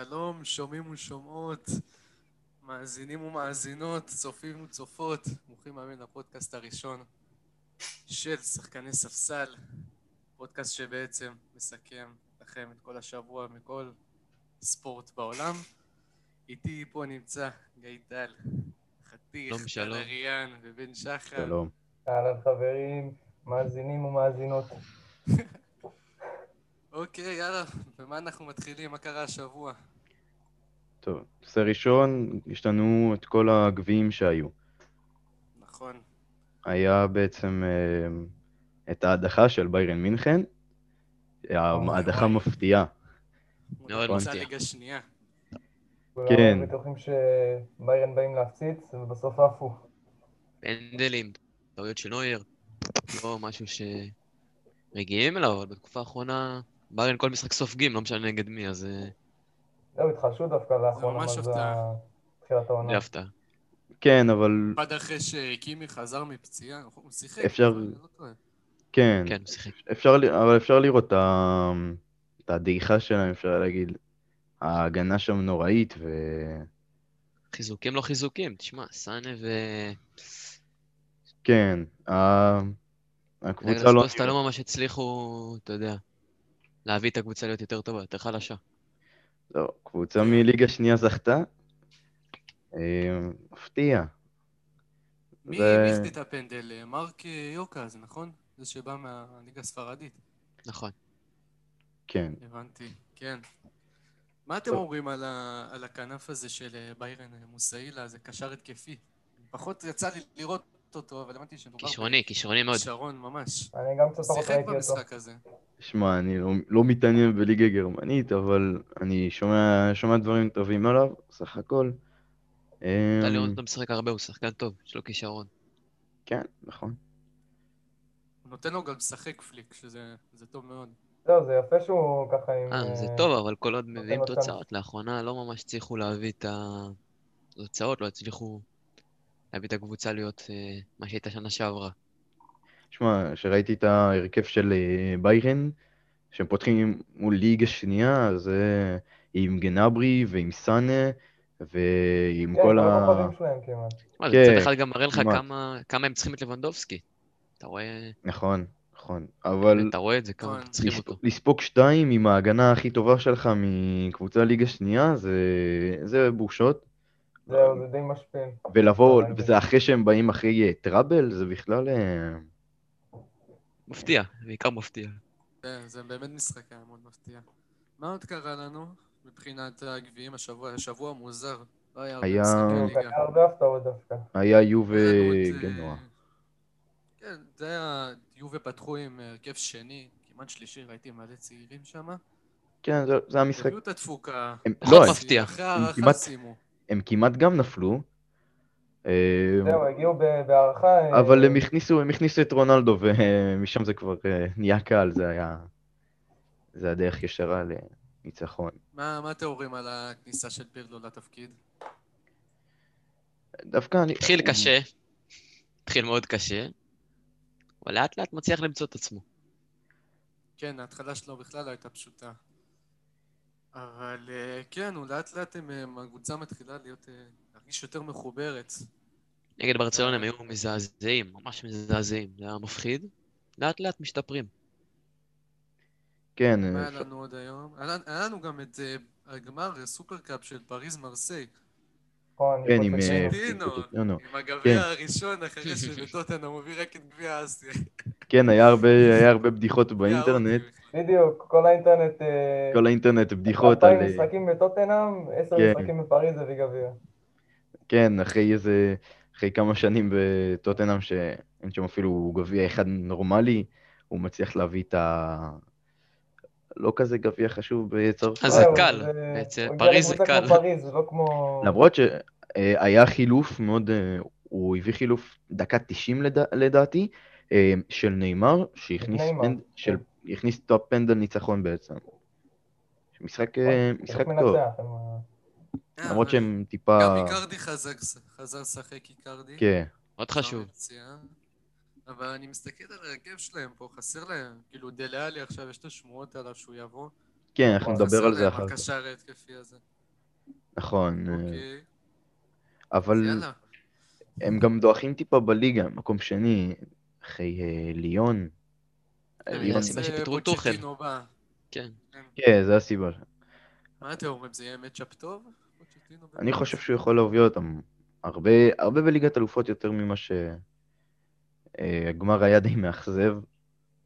שלום, שומעים ושומעות, מאזינים ומאזינות, צופים וצופות, ברוכים הבאים לפודקאסט הראשון של שחקני ספסל, פודקאסט שבעצם מסכם לכם את כל השבוע מכל ספורט בעולם. איתי פה נמצא גיא טל, חתיך, שלום, שלום. טל אריאן ובן שחר. שלום. אהלן חברים, מאזינים ומאזינות. אוקיי, יאללה, במה אנחנו מתחילים? מה קרה השבוע? טוב, נושא ראשון, יש לנו את כל הגביעים שהיו. נכון. היה בעצם אה, את ההדחה של ביירן מינכן, ההדחה. מפתיעה. מאוד הוא מפתיע. נמצא ליגה שנייה. כן. כולם בטוחים שביירן באים להפציץ, ובסוף עפו. פנדלים, טעויות של נויר, לא משהו שמגיעים אליו, אבל בתקופה האחרונה, ביירן כל משחק סופגים, לא משנה נגד מי, אז אה, זהו, התחדשו דווקא לאחרונה, מה זה תחילת העונה. זה הפתעה. כן, אבל עד אחרי שקימי חזר מפציעה, הוא שיחק. אפשר- לא. כן, כן, הוא שיחק. אפשר, ל- אבל אפשר לראות את הדעיכה שלהם, אפשר להגיד. ההגנה שם נוראית, ו... חיזוקים לא חיזוקים, תשמע, סאנה ו... כן, הקבוצה לא... קוסטה לא ממש הצליחו, אתה יודע, להביא את הקבוצה להיות יותר טובה, יותר חלשה. לא, קבוצה מליגה שנייה זכתה. אה, מפתיע. מי זה- מי החטיא את הפנדל? אה, מרק אה, יוקז, נכון? זה שבא מהליגה הספרדית. נכון. כן. הבנתי, כן. מה אתם טוב. אומרים על ה- על הכנף הזה של ביירן מוסאילה? זה קשר התקפי. פחות יצא לי לראות אותו, אבל הבנתי שמדובר... כישרוני, כישרוני מאוד. כישרון ממש. אני גם קצת פחות שיחק ראיתי אותו. במשחק הזה. שמע, אני לא, לא מתעניין בליגה גרמנית, אבל אני שומע, שומע דברים טובים עליו, סך הכל. אתה אמ, לראות אותו משחק הרבה, הוא שחקן טוב, יש לו כישרון. כן, נכון. הוא נותן לו גם לשחק פליק, שזה זה טוב מאוד. זהו, זה יפה שהוא ככה עם... אה, זה אה, טוב, אבל כל עוד מביאים. תוצאות, לאחרונה לא ממש הצליחו להביא את התוצאות, לא הצליחו להביא את הקבוצה להיות אה, מה שהייתה שנה שעברה. שמע, כשראיתי את ההרכב של אה, ביירן, שהם פותחים מול ליגה שנייה, זה עם גנברי ועם סאנה ועם כן, כל ה... כן, זה מצד אחד גם מראה לך. כמה הם צריכים את לבנדובסקי. אתה רואה, נכון, נכון. אבל אתה רואה את זה, כמה נכון. הם צריכים אותו. לספוג שתיים עם ההגנה הכי טובה שלך מקבוצה ליגה שנייה, זה, זה בושות. זהו, זה די משפיל. ולבוא. וזה אחרי שהם באים אחרי אה, טראבל, זה בכלל... אה, מפתיע, בעיקר מפתיע. כן, זה באמת משחק היה מאוד מפתיע. מה עוד קרה לנו מבחינת הגביעים השבוע? השבוע מוזר. לא היה הרבה היה הפתעות דווקא. היה יו היה לנו את, וגנוע. אה, כן, זה היה... יובה פתחו עם הרכב שני, כמעט שלישי, ראיתי מלא צעירים שם. כן, זה- זה המשחק. הביאו את התפוקה. לא, מפתיע. אחרי ההערכה כמעט- סיימו. הם כמעט גם נפלו. אה, זהו, הגיעו בהערכה... אה, אבל הם הכניסו, הם הכניסו את רונלדו, ומשם זה כבר אה, נהיה קל, זה היה... זה הדרך ישרה לניצחון. מה מה אתם אומרים על הכניסה של פירלו לתפקיד? דווקא אני... התחיל קשה, התחיל מאוד קשה, אבל לאט לאט מצליח למצוא את עצמו. כן, ההתחלה שלו בכלל לא הייתה פשוטה. אבל אה, כן, הוא לאט לאט הם, אה, הקבוצה מתחילה להיות, אה, להרגיש יותר מחוברת. נגד ברצלונה הם היו מזעזעים, ממש מזעזעים, זה היה מפחיד. לאט לאט משתפרים. כן, מה היה לנו עוד היום? היה לנו- גם את הגמר Super Cup של פריז מרסיי. נכון, כן, עם... פוצ'טינו. עם כן. הגביע הראשון אחרי שבטוטנהאם הביא רק את גביע אאודי. כן, היה הרבה, היה הרבה בדיחות באינטרנט, בדיוק, כל האינטרנט... אה, כל האינטרנט בדיחות על... אלפיים משחקים בטוטנהאם, עשר כן. משחקים בפריז הביא גביע. כן, אחרי איזה... אחרי כמה שנים בטוטנהאם שאין שם אפילו גביע אחד נורמלי, הוא מצליח להביא את ה... לא כזה גביע חשוב בצרפת. אז זה קל, בעצם, פריז זה קל. כמו פריז, זה לא כמו... למרות שהיה חילוף מאוד, אה, הוא הביא חילוף דקה 90 לדע- לדעתי, אה, של נאמר, שהכניס פנד- של- הכניס את הפנדל ניצחון בעצם. משחק אה, נכון, משחק טוב, אה, למרות שהם טיפה... גם איקרדי חזר חזר לשחק איקרדי. כן, מאוד חזר חשוב. אבל אני מסתכל על ההרכב שלהם פה, חסר להם. כאילו דליאלי עכשיו יש את השמועות עליו שהוא יבוא. כן, אנחנו. נדבר על חסר זה להם אחר כך. הקשר ההתקפי הזה. נכון, אה, אוקיי, אבל יאללה. הם גם דועכים טיפה בליגה, מקום שני, אחרי אה, ליון. כן, ליון, הסיבה זה שפיטרו את טוחל. כן. כן, זה הסיבה. מה אתם אומרים, זה יהיה מצ'אפ טוב? אני? חושב שהוא יכול להוביל אותם הרבה, הרבה בליגת אלופות יותר ממה שהגמר היה די מאכזב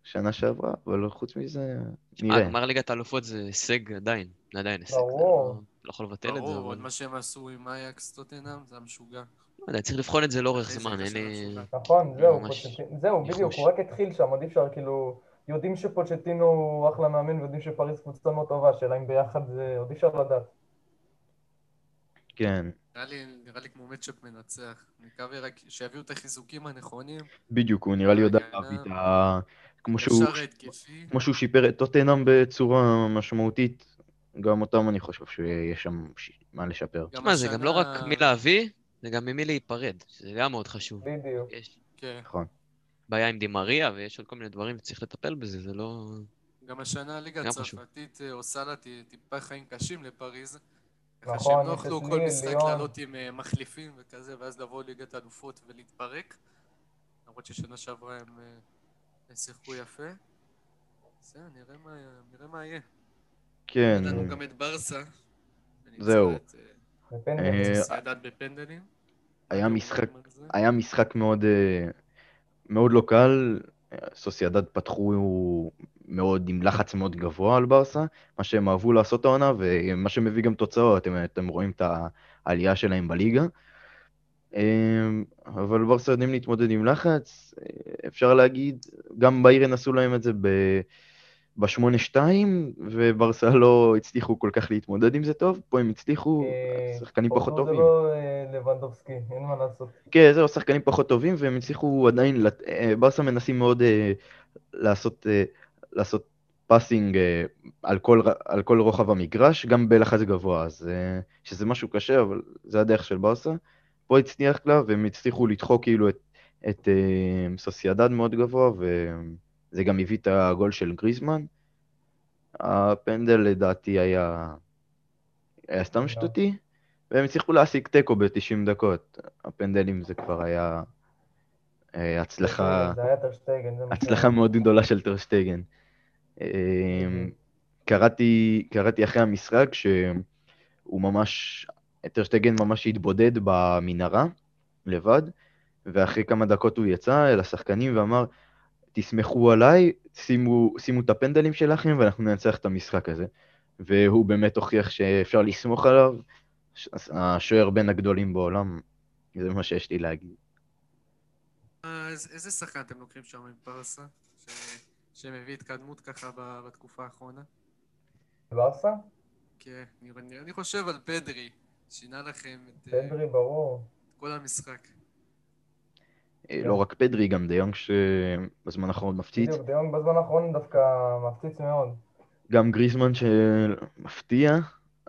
שנה שעברה, אבל חוץ מזה, נראה. גמר ליגת האלופות זה הישג עדיין, זה עדיין הישג. ברור. לא- יכול לבטל את זה, ברור. עוד מה שהם עשו עם אייקס טוטנאם זה המשוגע. לא יודע, צריך לבחון את זה לאורך זמן, אין לי... נכון, זהו, בדיוק. הוא רק התחיל שם, עוד אי אפשר, כאילו, יודעים שפוצ'טינו הוא אחלה מאמן ויודעים שפריז קבוצה מאוד טובה, השאלה אם ביחד זה, עוד אי אפשר לדעת. כן, נראה לי, נראה לי כמו מצ'אפ מנצח. מקווה רק שיביאו את החיזוקים הנכונים. בדיוק, הוא נראה לי יודע. להביא את ה... כמו שהוא. כמו שהוא שיפר את טוטנאם בצורה משמעותית, גם אותם אני חושב שיש שם ש- מה לשפר. תשמע, זה גם לא רק מי להביא, זה גם ממי להיפרד, שזה גם מאוד חשוב. בדיוק. יש כן. נכון. בעיה עם דימריה ויש עוד כל מיני דברים שצריך לטפל בזה, זה לא... גם השנה הליגה. הצרפתית אה, עושה לה טיפה חיים קשים לפריז. ככה נכון, שהם לא יוכלו כל משחק. לעלות עם אה, מחליפים וכזה, ואז לבוא ליגת האלופות ולהתפרק. למרות ששנה שעברה הם אה, שיחקו יפה. בסדר, נראה מה- נראה מה יהיה. כן, היה לנו גם את ברסה. זהו. אה. אה. היה משחק? היה משחק מאוד, אה, מאוד לא קל, סוסיידד פתחו מאוד עם לחץ מאוד גבוה על ברסה, מה שהם אהבו לעשות העונה, ומה שמביא גם תוצאות, אתם, אתם רואים את העלייה שלהם בליגה. אה, אבל ברסה יודעים להתמודד עם לחץ, אה, אפשר להגיד, גם ביירן עשו להם את זה ב- ב-8-2, וברסה לא הצליחו כל כך להתמודד עם זה טוב, פה הם הצליחו, אה, שחקנים פחות טובים. זה לא אה, לבנדובסקי, אין מה לעשות. כן, זהו, שחקנים פחות טובים, והם הצליחו עדיין, אה, ברסה מנסים מאוד לעשות, לעשות passing על כל, על כל רוחב המגרש, גם בלחץ גבוה, אז שזה משהו קשה, אבל זה הדרך של ברסה. פה הצליח לה, והם הצליחו לדחוק כאילו את, את סוסיידד מאוד גבוה, וזה גם הביא את הגול של גריזמן. הפנדל לדעתי היה, היה סתם. שטותי, והם הצליחו להשיג תיקו ב-90 דקות. הפנדלים זה כבר היה אה, הצלחה, זה זה הצלחה מאוד גדולה של טרשטייגן. אה, קראתי, קראתי אחרי המשחק שהוא ממש, טרשטייגן ממש התבודד במנהרה לבד, ואחרי כמה דקות הוא יצא אל השחקנים ואמר, תסמכו עליי, שימו, שימו את הפנדלים שלכם ואנחנו ננצח את המשחק הזה. והוא באמת הוכיח שאפשר לסמוך עליו, השוער בין הגדולים בעולם, זה מה שיש לי להגיד. אה, איזה שחקן אתם לוקחים שם עם ברסה? ש- שמביא התקדמות ככה ב- בתקופה האחרונה? ברסה? כן, אני- אני אני חושב על פדרי. שינה לכם את אה, פדרי, ברור. כל המשחק. אה, לא רק פדרי, גם דיונג שבזמן האחרון מפציץ, בדיוק, דיונג בזמן האחרון דווקא מפציץ מאוד. גם גריזמן שמפתיע,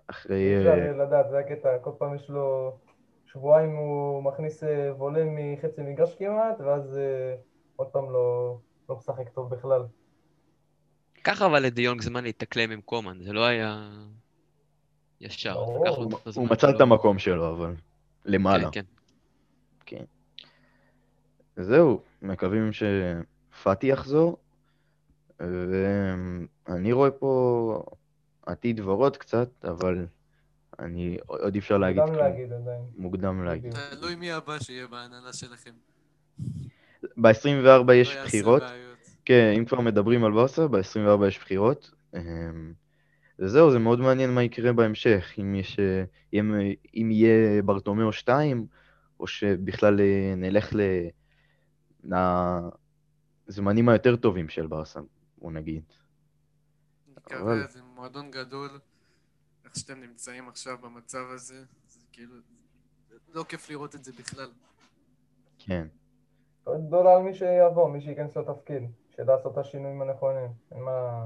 אחרי... אי אה, אפשר לדעת, זה הקטע, כל פעם יש לו שבועיים הוא מכניס אה, וולה מחצי מגרש כמעט, ואז עוד פעם לא לא משחק טוב בכלל. ככה אבל לדיונג זמן להתאקלם עם קומן, זה לא היה ישר. הוא הוא מצא. את המקום שלו, אבל למעלה. כן, כן. זהו, מקווים שפאטי יחזור, ואני רואה פה עתיד ורוד קצת, אבל אני עוד אי אפשר להגיד מוקדם כלום. להגיד עדיין. מוקדם להגיד. תלוי מי הבא שיהיה בהנהלה שלכם. ב-24 יש לא בחירות. כן, אם כבר מדברים על ברסה, ב-24 יש בחירות. אמ, וזהו, זה מאוד מעניין מה יקרה בהמשך, אם, יש, אה, אם, אם יהיה ברטומיאו 2, או שבכלל אה, נלך לזמנים היותר טובים של ברסה, בוא נגיד. אבל- מקווה, זה מועדון גדול. איך שאתם נמצאים עכשיו במצב הזה, זה כאילו... לא כיף לראות את זה בכלל. כן. גדולה על מי שיבוא, מי שייכנס לתפקיד, שידע לעשות את השינויים הנכונים. אין מה...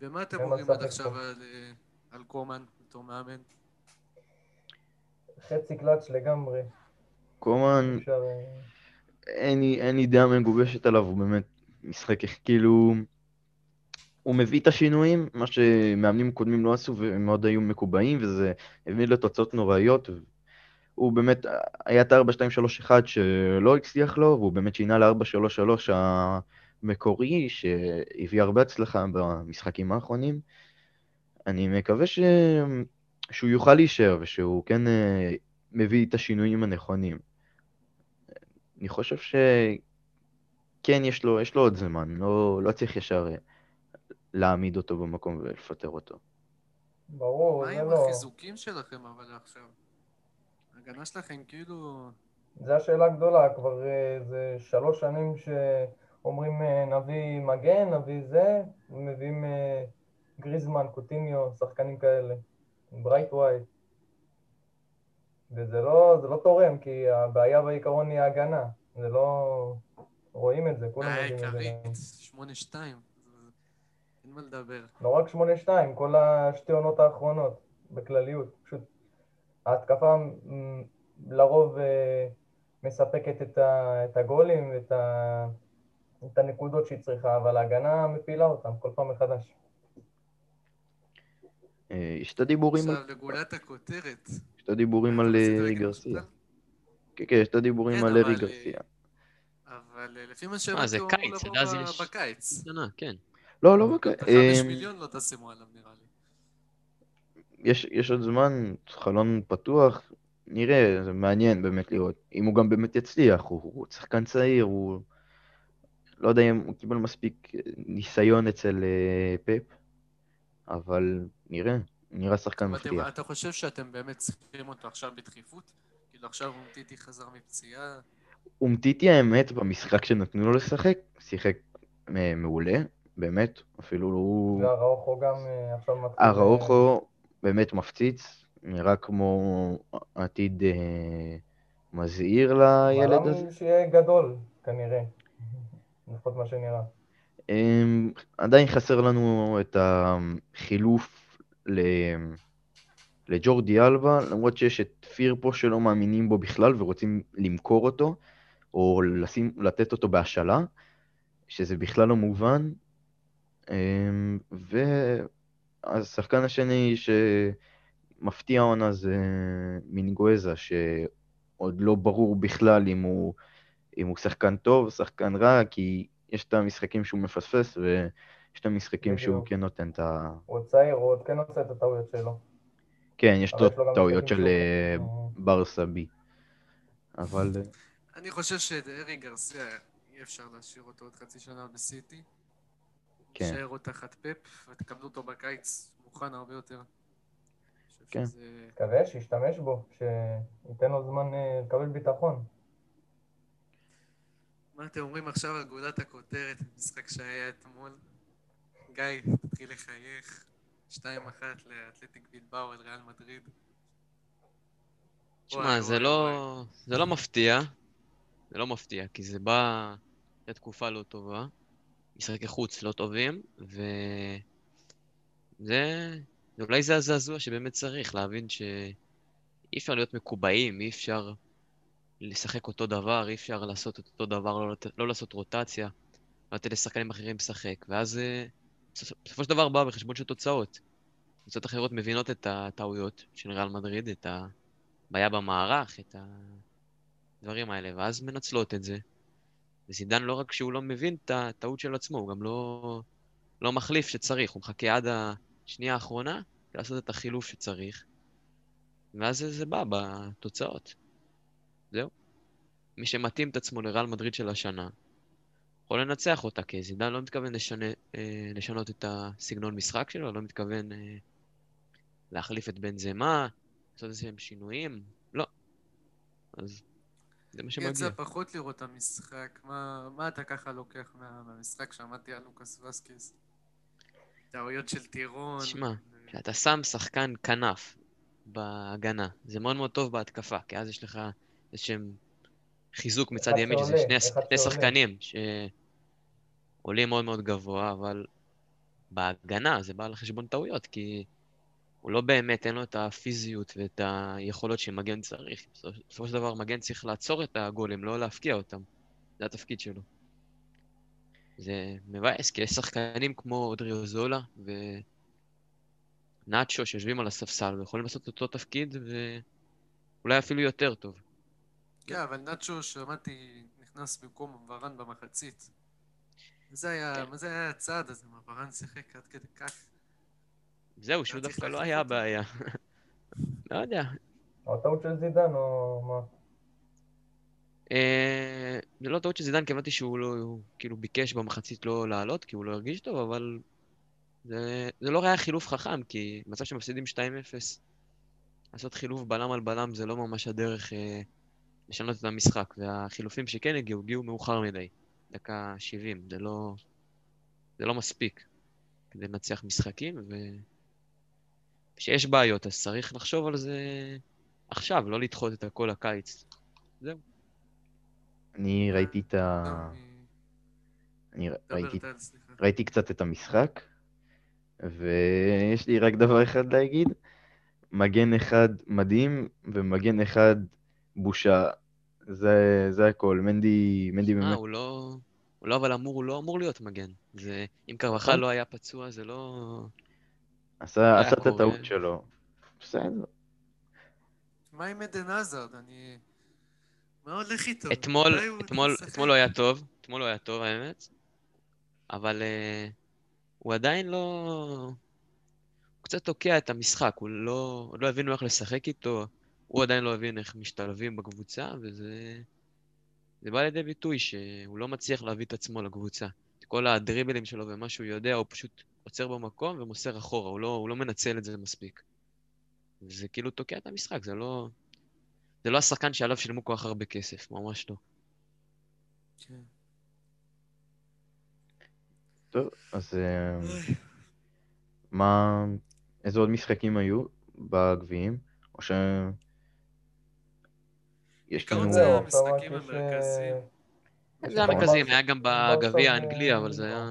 ומה אתם אומרים עד עכשיו. על, אה, על קומן בתור מאמן? חצי קלאץ' לגמרי. קומן, אפשר... אין לי, דעה מגובשת עליו, הוא באמת משחק, כאילו... הוא מביא את השינויים, מה שמאמנים קודמים לא עשו, והם מאוד היו מקובעים, וזה הביא לתוצאות נוראיות. הוא באמת, היה את ה-4-2-3-1 שלא הצליח לו, והוא באמת שינה ל-4-3-3 המקורי, שהביא הרבה הצלחה במשחקים האחרונים. אני מקווה ש... שהוא יוכל להישאר, ושהוא כן אה, מביא את השינויים הנכונים. אני חושב שכן, יש לו, יש לו עוד זמן, לא, לא צריך ישר אה, להעמיד אותו במקום ולפטר אותו. ברור, מה זה עם לא... החיזוקים שלכם אבל עכשיו? ההגנה שלכם כאילו... זו השאלה הגדולה, כבר אה, זה שלוש שנים שאומרים אה, נביא מגן, נביא זה, ומביאים אה, גריזמן, קוטיניו, שחקנים כאלה, ברייתווייט. וזה לא, לא תורם, כי הבעיה בעיקרון היא ההגנה. זה לא... רואים את זה, כולם בעיה יודעים את זה. עיקרית, גם. 8-2. אין מה לדבר. לא רק 8-2, כל השתי עונות האחרונות, בכלליות. פשוט ההתקפה לרוב אה, מספקת את, ה, את הגולים ואת ה, את הנקודות שהיא צריכה, אבל ההגנה מפילה אותם כל פעם מחדש. אה, יש את הדיבורים על, עכשיו לגולת הכותרת. יש את הדיבורים על רצית אה, גרסיה. כן, כן, יש את הדיבורים כן, על ארי גרסיה. אבל אה, לפי מה שהבנתי זה קיץ, לבוא אז יש- בקיץ. שנה, כן. לא, לא בקיץ. אה, מיליון לא תשימו עליו נראה לי. יש, יש עוד זמן, חלון פתוח, נראה, זה מעניין באמת לראות. אם הוא גם באמת יצליח, הוא, הוא שחקן צעיר, הוא... לא יודע אם הוא קיבל מספיק ניסיון אצל אה, פפ, אבל נראה, נראה שחקן מפתיע. אתה חושב שאתם באמת צריכים אותו עכשיו בדחיפות? כאילו עכשיו אומטיטי חזר מפציעה, אומטיטי האמת, במשחק שנתנו לו לשחק, שיחק אה, מעולה, באמת, אפילו הוא... והראוכו גם אה, עכשיו מתחיל... אראוחו באמת מפציץ, נראה כמו עתיד אה, מזהיר לילד הזה. בלם שיהיה גדול, כנראה. לפחות מה שנראה. אמ, עדיין חסר לנו את החילוף לג'ורדי אלבה, למרות שיש את פירפו שלא מאמינים בו בכלל ורוצים למכור אותו, או לשים, לתת אותו בהשאלה, שזה בכלל לא מובן. אמ, והשחקן השני שמפתיע העונה זה מינגואזה, שעוד לא ברור בכלל אם הוא, אם הוא שחקן טוב, שחקן רע, כי יש את המשחקים שהוא מפספס, ויש את המשחקים שהוא. כן נותן את ה... הוא עוד צעיר, הוא עוד כן עושה את הטעויות שלו. כן, יש לו יש טעויות של אה, אה, ברסה בי. אבל אה, אני חושב שאת ארי גרסיה אי אפשר להשאיר אותו עוד חצי שנה בסיטי. כן. להישאר עוד תחת פפ ותקבלו אותו בקיץ מוכן הרבה יותר. כן. שזה- מקווה שישתמש בו, שייתן לו זמן אה, לקבל ביטחון. מה אתם אומרים עכשיו על גולת הכותרת, משחק שהיה אתמול? גיא, תתחיל לחייך. 2-1 לאתלטיק בלבאו על ריאל מדריד. וואי, זה לא... זה לא מפתיע. זה לא מפתיע, כי זה בא... אחרי תקופה לא טובה. משחקי חוץ לא טובים, ו... זה... אולי זה הזעזוע שבאמת צריך, להבין שאי אפשר להיות מקובעים, אי אפשר לשחק אותו דבר, אי אפשר לעשות אותו דבר, לא, לת- לא לעשות רוטציה, לא לתת לשחקנים אחרים לשחק, ואז אה, בסופו של דבר בא בחשבון של תוצאות. קבוצות אחרות מבינות את הטעויות של ריאל מדריד, את הבעיה במערך, את הדברים האלה, ואז מנצלות את זה. וזידן לא רק שהוא לא מבין את הטעות של עצמו, הוא גם לא, לא מחליף שצריך, הוא מחכה עד השנייה האחרונה לעשות את החילוף שצריך, ואז זה, זה בא בתוצאות. זהו. מי שמתאים את עצמו לריאל מדריד של השנה, יכול לנצח אותה, כי זידן לא מתכוון לשנה, אה, לשנות את הסגנון משחק שלו, לא מתכוון אה, להחליף את בן זמה, לעשות איזשהם שינויים, לא. אז זה מה יצא שמגיע. פחות לראות את המשחק. מה, מה אתה ככה לוקח מה, מהמשחק? שמעתי על לוקאס וסקיס. טעויות של טירון. תשמע, כשאתה שם שחקן כנף בהגנה, זה מאוד מאוד טוב בהתקפה, כי אז יש לך איזשהם חיזוק מצד ימין, שזה שני, שני. שחקנים שעולים מאוד מאוד גבוה, אבל בהגנה זה בא על חשבון טעויות, כי הוא לא באמת, אין לו את הפיזיות ואת היכולות שמגן צריך. בסופ- בסופו של דבר מגן צריך לעצור את הגולים, לא להפקיע אותם. זה התפקיד שלו. זה מבאס, כי יש שחקנים כמו דריוזולה ונאצ'ו שיושבים על הספסל ויכולים לעשות אותו תפקיד ואולי אפילו יותר טוב. כן, אבל נאצ'ו, שמעתי, נכנס במקום ורן במחצית. זה היה, כן. מה זה היה הצעד הזה? מה, ורן שיחק עד כדי כך? זהו, שהוא דווקא לא היה? הבעיה. לא יודע. או טעות של זידן או מה? אה, זה לא טעות של זידן, כי הבנתי שהוא לא, הוא כאילו ביקש במחצית לא לעלות, כי הוא לא הרגיש טוב, אבל זה, זה לא היה חילוף חכם, כי במצב שמפסידים 2-0, לעשות חילוף בלם על בלם זה לא ממש הדרך אה, לשנות את המשחק, והחילופים שכן הגיעו, הגיעו מאוחר מדי, דקה 70, זה לא, זה לא מספיק כדי לנצח משחקים, ו... כשיש בעיות אז צריך לחשוב על זה עכשיו, לא לדחות את הכל לקיץ. זהו. אני ראיתי את ה... אני ראיתי. ראיתי קצת את המשחק, ויש לי רק דבר אחד להגיד, מגן אחד מדהים ומגן אחד בושה. זה, זה הכל. מנדי, מנדי אה, באמת... הוא לא... הוא לא, אבל אמור, הוא לא אמור להיות מגן. זה... אם קרבחל נכון. לא היה פצוע, זה לא... עשה, היה עשה את. הטעות שלו. בסדר. מה עם עדן עזרד? אני... מה הולך איטו? אתמול, אתמול? אתמול לא היה טוב, אתמול לא היה טוב האמת, אבל uh, הוא עדיין לא... הוא קצת תוקע את המשחק, הוא לא, עוד לא הבינו איך לשחק איתו, הוא עדיין לא הבין איך משתלבים בקבוצה, וזה זה בא לידי ביטוי שהוא לא מצליח להביא את עצמו לקבוצה. את כל הדריבלים שלו ומה שהוא יודע, הוא פשוט עוצר במקום ומוסר אחורה, הוא לא, הוא לא מנצל את זה מספיק. וזה כאילו תוקע את המשחק, זה לא... זה לא השחקן שעליו שילמו כל כך הרבה כסף, ממש לא. כן. טוב, אז אה, מה... איזה עוד משחקים היו בגביעים? או ש... יש לנו... זה המשחקים. המרכזיים. אה, זה היה ברסה- מרכזיים, היה גם בגביע האנגלי, אבל זה היה...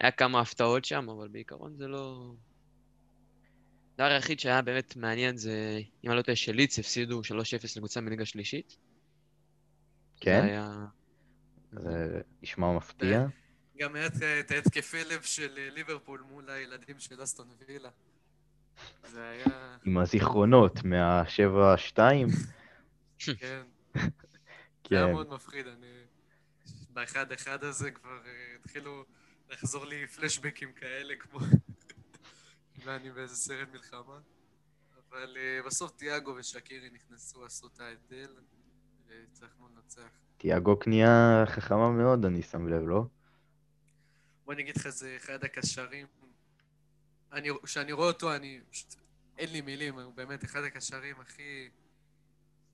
היה כמה הפתעות שם, אבל בעיקרון זה לא... הדבר היחיד שהיה באמת מעניין זה, אם אני לא טועה, שליץ הפסידו 3-0 לקבוצה מליגה שלישית. זה כן? היה... זה נשמע מפתיע. גם היה את- ההתקפי לב של אה, ליברפול מול הילדים של אסטון וילה. זה היה... עם הזיכרונות מהשבע-שתיים. כן. זה היה כן. מאוד מפחיד, אני... באחד אחד הזה כבר אה, התחילו לחזור לי פלשבקים כאלה, כמו... כאילו אני באיזה סרט מלחמה. אבל אה, בסוף תיאגו ושקירי נכנסו, עשו את ההבדל, והצלחנו לנצח. תיאגו קנייה חכמה מאוד, אני שם לב, לא? בוא אני אגיד לך, זה אחד הקשרים. אני, כשאני רואה אותו, אני פשוט... אין לי מילים, הוא באמת אחד הקשרים הכי...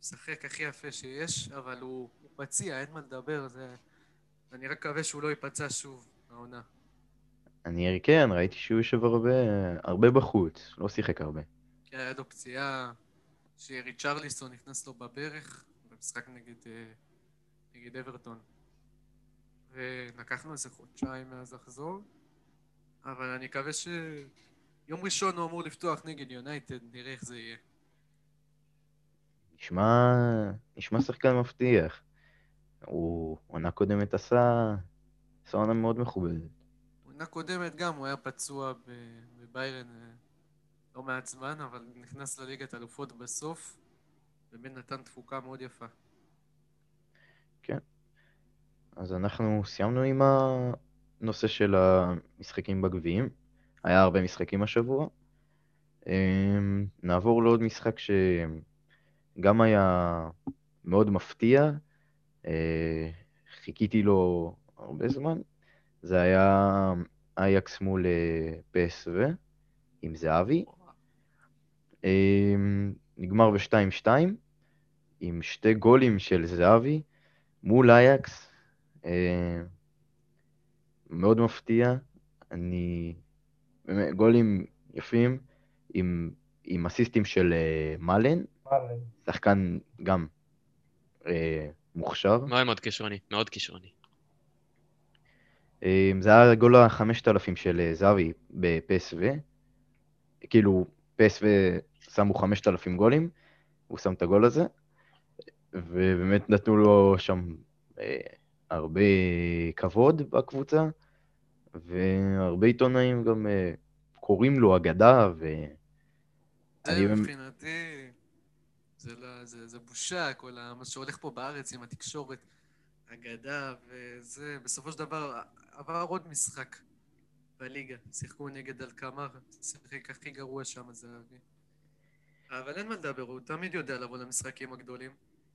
משחק הכי יפה שיש, אבל הוא, הוא פציע, אין מה לדבר, זה... אני רק מקווה שהוא לא ייפצע שוב, העונה. אני כן, ראיתי שהוא יושב הרבה, הרבה בחוץ, לא שיחק הרבה. כי היה לו פציעה שריצ'רליסון נכנס לו בברך במשחק נגד, אה, נגד אברטון. ולקחנו איזה חודשיים מאז לחזור, אבל אני מקווה ש... יום ראשון הוא אמור לפתוח נגד יונייטד, נראה איך זה יהיה. נשמע, נשמע שחקן מבטיח. הוא עונה קודמת עשה, עשה עונה מאוד מכובדת. עונה קודמת גם, הוא היה פצוע בביירן אה, לא מעט זמן, אבל נכנס לליגת אלופות בסוף, באמת נתן תפוקה מאוד יפה. אז אנחנו סיימנו עם הנושא של המשחקים בגביעים. היה הרבה משחקים השבוע. אמ, נעבור לעוד משחק שגם היה מאוד מפתיע. אה, חיכיתי לו הרבה זמן. זה היה אייקס מול אה, PSV עם זהבי. אמ, נגמר ב-2-2 עם שתי גולים של זהבי מול אייקס. אה, מאוד מפתיע. אני... גולים יפים עם, עם אסיסטים של אה, מאלן. שחקן גם אה, מוכשר. מאוד מאוד כישרוני, מאוד כישרוני. אה, זה היה גול ה-5000 של אה, זהבי בפסו. כאילו, פסו שמו 5000 גולים, הוא שם את הגול הזה, ובאמת נתנו לו שם אה, הרבה כבוד בקבוצה, והרבה עיתונאים גם אה, קוראים לו אגדה, ו... אני- זה מבחינתי, זה, לא, זה, זה בושה, כל מה שהולך פה בארץ עם התקשורת, אגדה וזה, בסופו של דבר עבר עוד משחק בליגה, שיחקו נגד אלקמר, שיחק הכי גרוע שם זהבי. אבל אין מה לדבר, הוא תמיד יודע לבוא למשחקים הגדולים.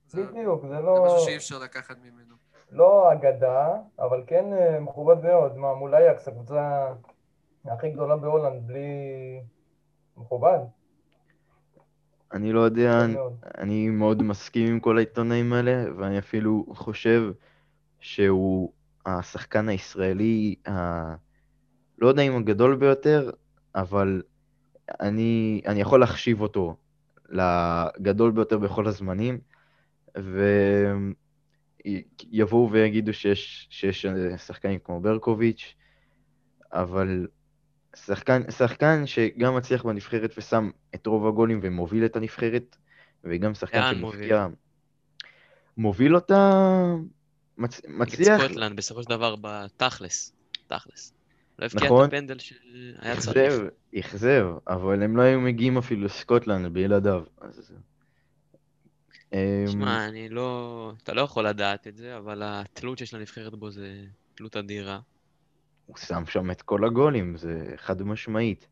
זה, בדיוק, זה זה לא, משהו שאי אפשר לקחת ממנו. לא אגדה, אבל כן אה, מכובד מאוד. מה, מול אייקס, הקבוצה הכי גדולה בהולנד, בלי... מכובד. אני לא יודע, אני, מאוד. אני מאוד מסכים עם כל העיתונאים האלה, ואני אפילו חושב שהוא השחקן הישראלי, ה... לא יודע אם הגדול ביותר, אבל אני, אני יכול להחשיב אותו לגדול ביותר בכל הזמנים, ויבואו ויגידו שיש, שיש שחקנים כמו ברקוביץ', אבל שחקן, שחקן שגם מצליח בנבחרת ושם את רוב הגולים ומוביל את הנבחרת, וגם שחקן שמפקיע... מוביל אותה... מצ... מצליח... סקוטלנד, בסופו של דבר, בתכלס. תכלס. לא הבקיע נכון. את הפנדל שהיה צריך. אכזב, אכזב, אבל הם לא היו מגיעים אפילו לסקוטלנד בלעדיו. אז... אמ, שמע, אני לא... אתה לא יכול לדעת את זה, אבל התלות שיש לנבחרת בו זה תלות אדירה. הוא שם שם את כל הגולים, זה חד משמעית.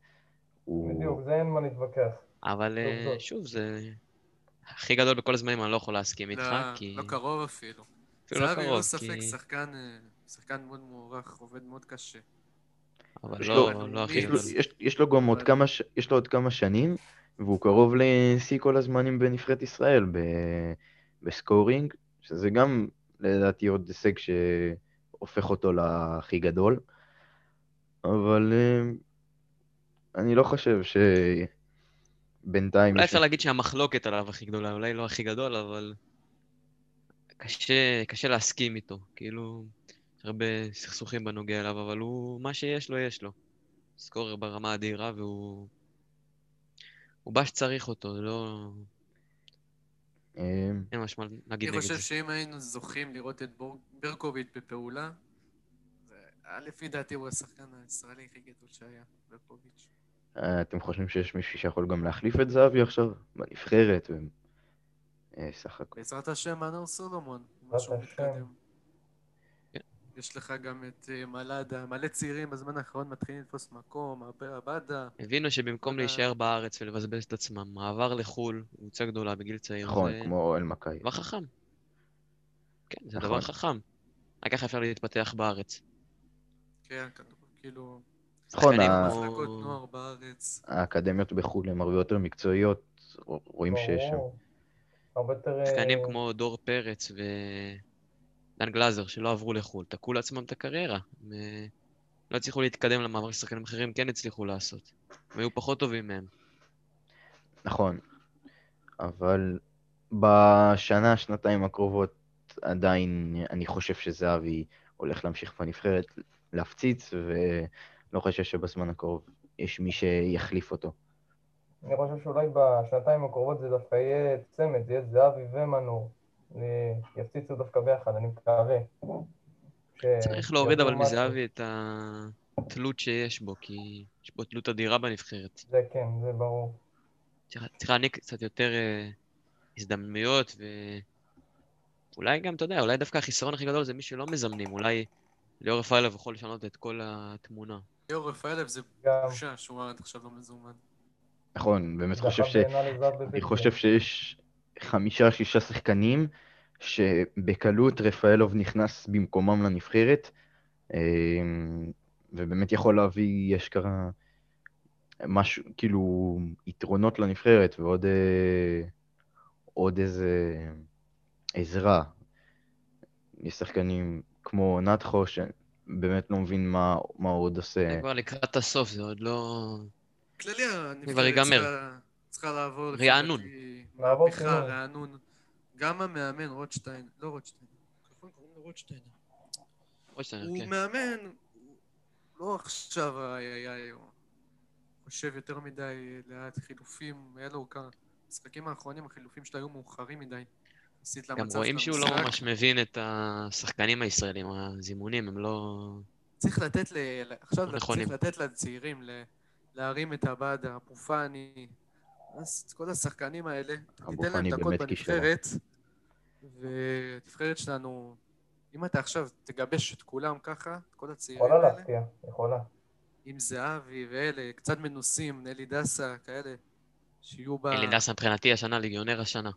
הוא... בדיוק, זה אין מה להתווכח. אבל אה, עובדות. שוב, זה הכי גדול בכל הזמנים, אני לא יכול להסכים איתך, לא, כי... לא קרוב אפילו. אפילו לא זהבי קרוב, ללא ספק כי... שחקן, אה, שחקן מאוד מוערך, עובד מאוד קשה. אבל יש לא, לו- לא הכי גדול. יש, יש לו גם עוד כמה, ש... יש לו עוד כמה שנים, והוא קרוב לשיא כל הזמנים בנבחרת ישראל, ב... בסקורינג, שזה גם לדעתי עוד הישג שהופך אותו להכי גדול. אבל אה, אני לא חושב שבינתיים... אולי אפשר להגיד שהמחלוקת עליו הכי גדולה, אולי לא הכי גדול, אבל קשה, קשה להסכים איתו. כאילו, יש הרבה סכסוכים בנוגע אליו, אבל הוא, מה שיש לו, יש לו. סקורר ברמה אדירה, והוא... הוא בא שצריך אותו, לא... אה, אין משמע אני להגיד נגד חושב זה. שאם היינו זוכים לראות את ברקוביץ' בפעולה, זה- לפי דעתי הוא השחקן הישראלי הכי גדול שהיה, ברקוביץ'. אה, אתם חושבים שיש מישהו שיכול גם להחליף את זהבי עכשיו? בנבחרת? אה, סך הכל. בעזרת השם, מנור סולומון, משהו. מתקדם. יש לך גם את אה, מלאדה, מלא צעירים בזמן האחרון מתחילים לתפוס מקום, הרבה עבדה. הבינו שבמקום אה. להישאר בארץ ולבזבז את עצמם, מעבר לחו"ל, קבוצה גדולה בגיל צעיר, נכון, זה כמו אלמקאי. דבר חכם. כן, זה נכון. דבר חכם. רק ככה אפשר להתפתח בארץ. כן, כאילו, נכון, שחקנים ה- כמו- מחלקות נוער בארץ. האקדמיות בחו"ל הן הרבה יותר מקצועיות, רואים שיש שם. הרבה יותר... אה, שחקנים כמו דור פרץ ודן גלאזר שלא עברו לחו"ל, תקעו לעצמם את הקריירה. הם, אה, לא הצליחו להתקדם למעבר ששחקנים אחרים כן הצליחו לעשות. הם היו פחות טובים מהם. נכון, אבל בשנה, שנתיים הקרובות עדיין אני חושב שזהבי הולך להמשיך בנבחרת, להפציץ, ולא חושב שבזמן הקרוב יש מי שיחליף אותו. אני חושב שאולי בשנתיים הקרובות זה דווקא יהיה צמד, זה יהיה זהבי ומנור. יפציצו דווקא ביחד, אני מקווה. צריך להוריד אבל. מזהבי את התלות שיש בו, כי יש בו תלות אדירה בנבחרת. זה כן, זה ברור. צריך צריך להעניק קצת יותר אה, הזדמנויות, ואולי גם, אתה יודע, אולי דווקא החיסרון הכי גדול זה מי שלא מזמנים, אולי ליאור רפאלוב יכול לשנות את כל התמונה. ליאור רפאלב זה גם בושה שהוא עד עכשיו לא מזומן. נכון, באמת חושב ש... אני. חושב שיש חמישה, שישה שחקנים שבקלות רפאלוב נכנס במקומם לנבחרת, אה, ובאמת יכול להביא אשכרה משהו, כאילו, יתרונות לנבחרת ועוד אה, עוד איזה עזרה. יש שחקנים כמו נתחו, שבאמת לא מבין מה, מה הוא עוד עושה. זה כבר לקראת הסוף, זה עוד לא... כללי כבר הנבחרת ייגמר. צריכה- צריכה לעבור רענון. לעבור שינוי. רענון. גם המאמן רוטשטיין, לא רוטשטיין, נכון קוראים לו רוטשטיין. הוא כן. מאמן, הוא לא עכשיו איי איי איי, הוא חושב יותר מדי לאט, חילופים, היה לו כמה... המשחקים האחרונים, החילופים שלו היו מאוחרים מדי. יחסית גם למצב של רואים שהוא לא. ממש מבין את השחקנים הישראלים, הזימונים הם לא... צריך לתת ל... עכשיו לא. צריך לתת לצעירים ל... להרים את הבאדה, אבו פאני, אז את כל השחקנים האלה, תיתן להם דקות. בנבחרת, והנבחרת שלנו, אם אתה עכשיו תגבש את כולם ככה, את כל הצעירים יכולה האלה, להפתיע, יכולה. עם זהבי ואלה, קצת מנוסים, נלי דסה, כאלה, שיהיו ב... אלי דסה מבחינתי השנה ליגיונר השנה.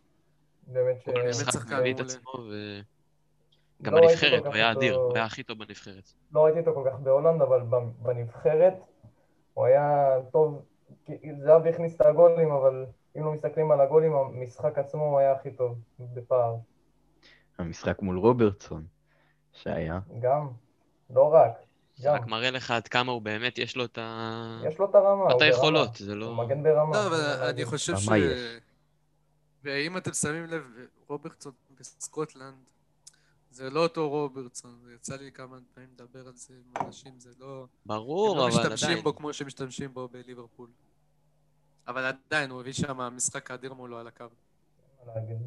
באמת ש... כל משחק שחקן מביא את. עצמו, וגם לא בנבחרת הוא היה אותו- אדיר, הוא היה הכי טוב בנבחרת. לא ראיתי אותו כל כך בהולנד, אבל בנבחרת הוא היה טוב. זהבי הכניס את הגולים, אבל אם לא מסתכלים על הגולים, המשחק עצמו הוא היה הכי טוב, בפער. המשחק מול רוברטסון, שהיה. גם, לא רק, זה. רק מראה לך עד כמה הוא באמת, יש לו את ה... יש לו את הרמה, הוא את ברמה. היכולות, זה הוא לא... מגן ברמה. לא, אבל אני. חושב ש... ואם אתם שמים לב, רוברטסון בסקוטלנד, זה לא אותו רוברטסון, יצא לי כמה פעמים לדבר על זה עם אנשים, זה לא... הם ברור, לא אבל משתמשים עדיין. בו כמו שמשתמשים בו בליברפול. אבל עדיין, הוא הביא שם משחק אדיר מולו על הקו.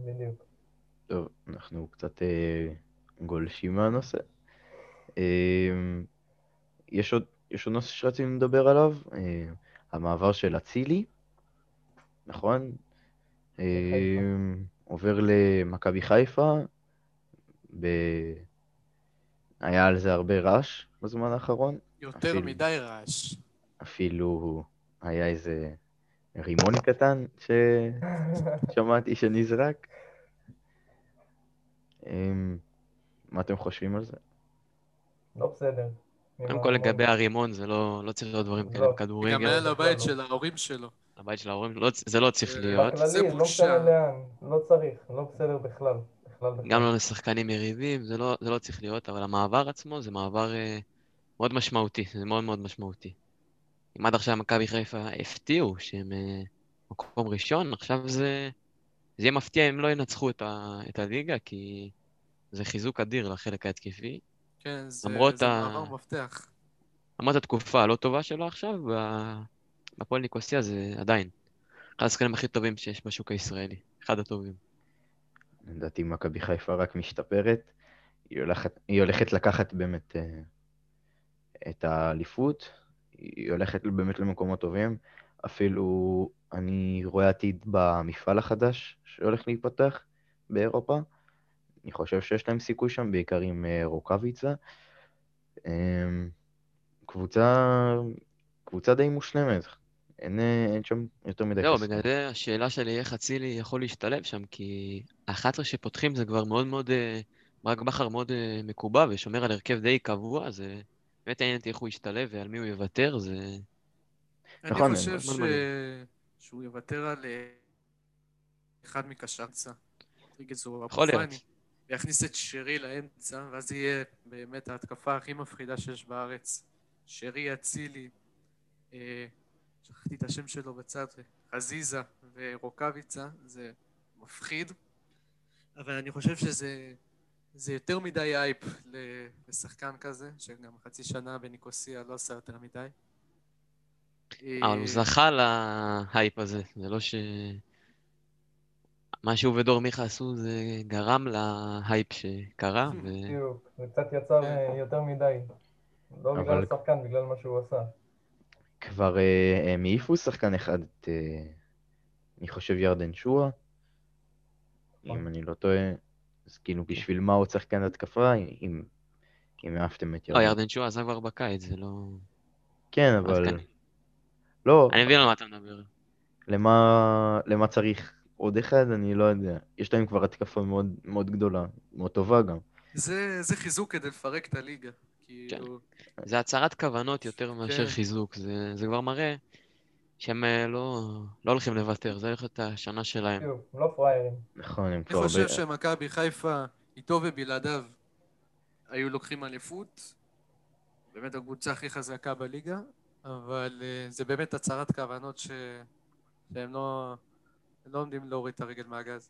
בדיוק. טוב, אנחנו קצת אה, גולשים מהנושא. אה, יש עוד, יש עוד נושא שרצינו לדבר עליו, אה, המעבר של אצילי, נכון? אה, עובר למכבי חיפה, ב... היה על זה הרבה רעש בזמן האחרון, יותר אפילו. מדי רעש. אפילו היה איזה רימון קטן ששמעתי שנזרק. אמ, מה אתם חושבים על זה? לא בסדר. קודם כל לגבי הרימון, זה לא לא צריך להיות דברים כאלה לא. גם בכדורגל. היה לבית לא. של ההורים שלו. הבית של ההורים, לא זה לא צריך זה להיות. זה בכללי, לא. משנה לאן, לא צריך, לא בסדר בכלל. בכלל בכלל. גם לא לשחקנים יריבים, זה לא, זה לא צריך להיות, אבל המעבר עצמו זה מעבר אה, מאוד משמעותי, זה מאוד מאוד משמעותי. אם עד עכשיו מכבי חיפה הפתיעו שהם אה, מקום ראשון, עכשיו זה, זה יהיה מפתיע אם לא ינצחו את, ה, את הליגה, כי זה חיזוק אדיר לחלק ההתקפי. כן, זה זה ה- מעבר מפתח. למרות התקופה הלא טובה שלו עכשיו, ב- בפועל ניקוסיה זה עדיין אחד השחקנים הכי טובים שיש בשוק הישראלי, אחד הטובים. לדעתי מכבי חיפה רק משתפרת. היא הולכת, היא הולכת לקחת באמת אה, את האליפות, היא הולכת באמת למקומות טובים. אפילו אני רואה עתיד במפעל החדש שהולך להיפתח באירופה. אני חושב שיש להם סיכוי שם, בעיקר עם אה, רוקאביצה. אה, קבוצה, קבוצה די מושלמת. אין, אה, אין שם יותר מדי זהו, חסר. בגלל זה השאלה שלי איך אצילי יכול להשתלב שם, כי ה-11 שפותחים זה כבר מאוד מאוד, אה, ברק בכר מאוד אה, מקובע ושומר על הרכב די קבוע, זה באמת מעניין אותי איך הוא ישתלב ועל מי הוא יוותר, זה... נכון, אני חושב ש... שהוא יוותר על אחד מקשרצה. יכול להיות. ויכניס את שרי לאמצע, ואז יהיה באמת ההתקפה הכי מפחידה שיש בארץ. שרי, אצילי, אה, שכחתי את השם שלו בצד, חזיזה ורוקאביצה, זה מפחיד. אבל אני חושב שזה זה יותר מדי אייפ ל- לשחקן כזה, שגם חצי שנה בניקוסיה לא עשה יותר מדי. אבל הוא זכה להייפ הזה, זה לא ש... מה שהוא ודור מיכה עשו זה גרם להייפ שקרה, ו... בדיוק, זה קצת יצר כן. אה, יותר מדי. לא אבל- בגלל השחקן, בגלל מה שהוא עשה. כבר אה, הם העיפו שחקן אחד, את, אה, אני חושב ירדן שואה, נכון. אם אני לא טועה. אז כאילו, בשביל מה עוד שחקן התקפה, אם אם העפתם את לא, ירדן? ירדן שואה עזב כבר בקיץ, זה לא... כן, אבל... כן. לא, אני מבין על מה אתה מדבר. למה למה צריך עוד אחד, אני לא יודע. יש להם כבר התקפה מאוד מאוד גדולה, מאוד טובה גם. זה, זה חיזוק כדי לפרק את הליגה. כאילו, זה הצהרת כוונות יותר מאשר כן. חיזוק, זה, זה כבר מראה שהם אה, לא, לא הולכים לוותר, זה הולך להיות השנה שלהם. הם לא פראיירים. נכון, הם אני כבר... חושב הרבה- שמכבי חיפה, איתו ובלעדיו, היו לוקחים אליפות. באמת הקבוצה הכי חזקה בליגה, אבל אה, זה באמת הצהרת כוונות ש... שהם לא, לא עומדים להוריד את הרגל מהגז.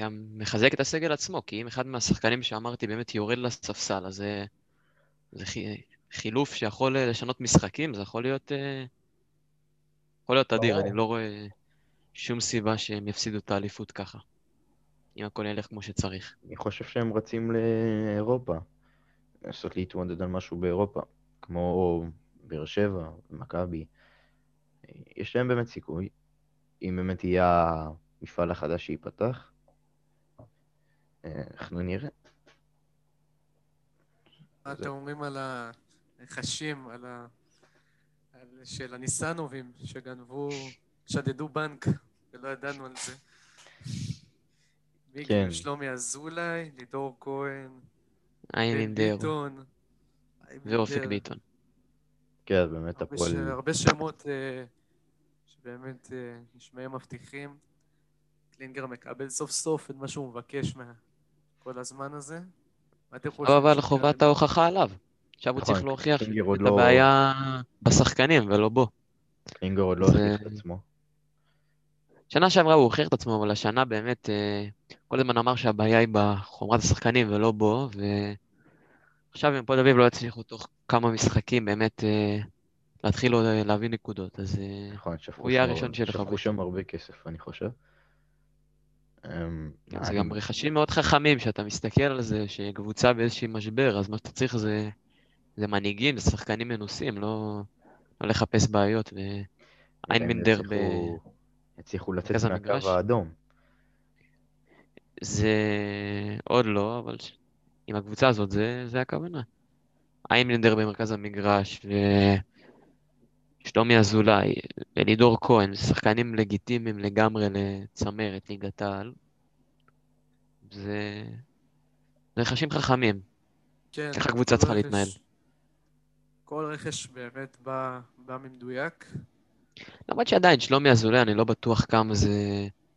גם מחזק את הסגל עצמו, כי אם אחד מהשחקנים שאמרתי באמת יורד לספסל, אז זה, זה חי, חילוף שיכול אה, לשנות משחקים, זה יכול להיות, אה, יכול להיות אדיר. אני לא רואה שום סיבה שהם יפסידו את האליפות ככה. אם הכל ילך כמו שצריך. אני חושב שהם רצים לאירופה. לנסות להתמודד על משהו באירופה, כמו באר שבע, מכבי. יש להם באמת סיכוי, אם באמת יהיה המפעל החדש שייפתח. אנחנו נראה. מה אתם אומרים על הרכשים, על ה... על... של הניסנובים, שגנבו, שדדו בנק, ולא ידענו על זה. כן. שלומי אזולאי, לידור כהן, איינינדר ביטון. ואופק. ביטון. כן, באמת הרבה הפועל... ש- הרבה שמות אה, שבאמת אה, נשמעים מבטיחים. קלינגר מקבל סוף סוף את מה שהוא מבקש מכל הזמן הזה. מה אתם חושבים? אבל חובת? ההוכחה עליו. עכשיו הוא נכון, צריך להוכיח את לא- הבעיה בשחקנים ולא בו. קלינגר עוד לא הוכיח את עצמו. שנה שעברה הוא הוכיח את עצמו, אבל השנה באמת, אה, כל הזמן אמר שהבעיה היא בחומרת השחקנים ולא בו, ועכשיו אם תל אביב לא יצליחו תוך כמה משחקים באמת אה, להתחיל לו להביא נקודות, אז אה, נכון, הוא יהיה הראשון שילך שפכו. שם הרבה כסף, אני חושב. אמ, זה אני- גם רכשים מאוד חכמים, שאתה מסתכל על זה, שקבוצה באיזשהי משבר, אז מה שאתה צריך זה, זה מנהיגים, זה שחקנים מנוסים, לא, לא לחפש בעיות. ואיינבינדר ב... יצליחו לצאת מהקו המגרש. האדום. זה עוד לא, אבל עם הקבוצה הזאת זה, זה הכוונה. איימלנדר במרכז המגרש, ושלומי אזולאי, ולידור כהן, שחקנים לגיטימיים לגמרי לצמרת ליגת העל. זה... זה רכשים חכמים. כן, ככה קבוצה כל צריכה רכש- להתנהל. כל רכש באמת בא, בא ממדויק. למרות שעדיין, שלומי אזולאי, אני לא בטוח כמה זה,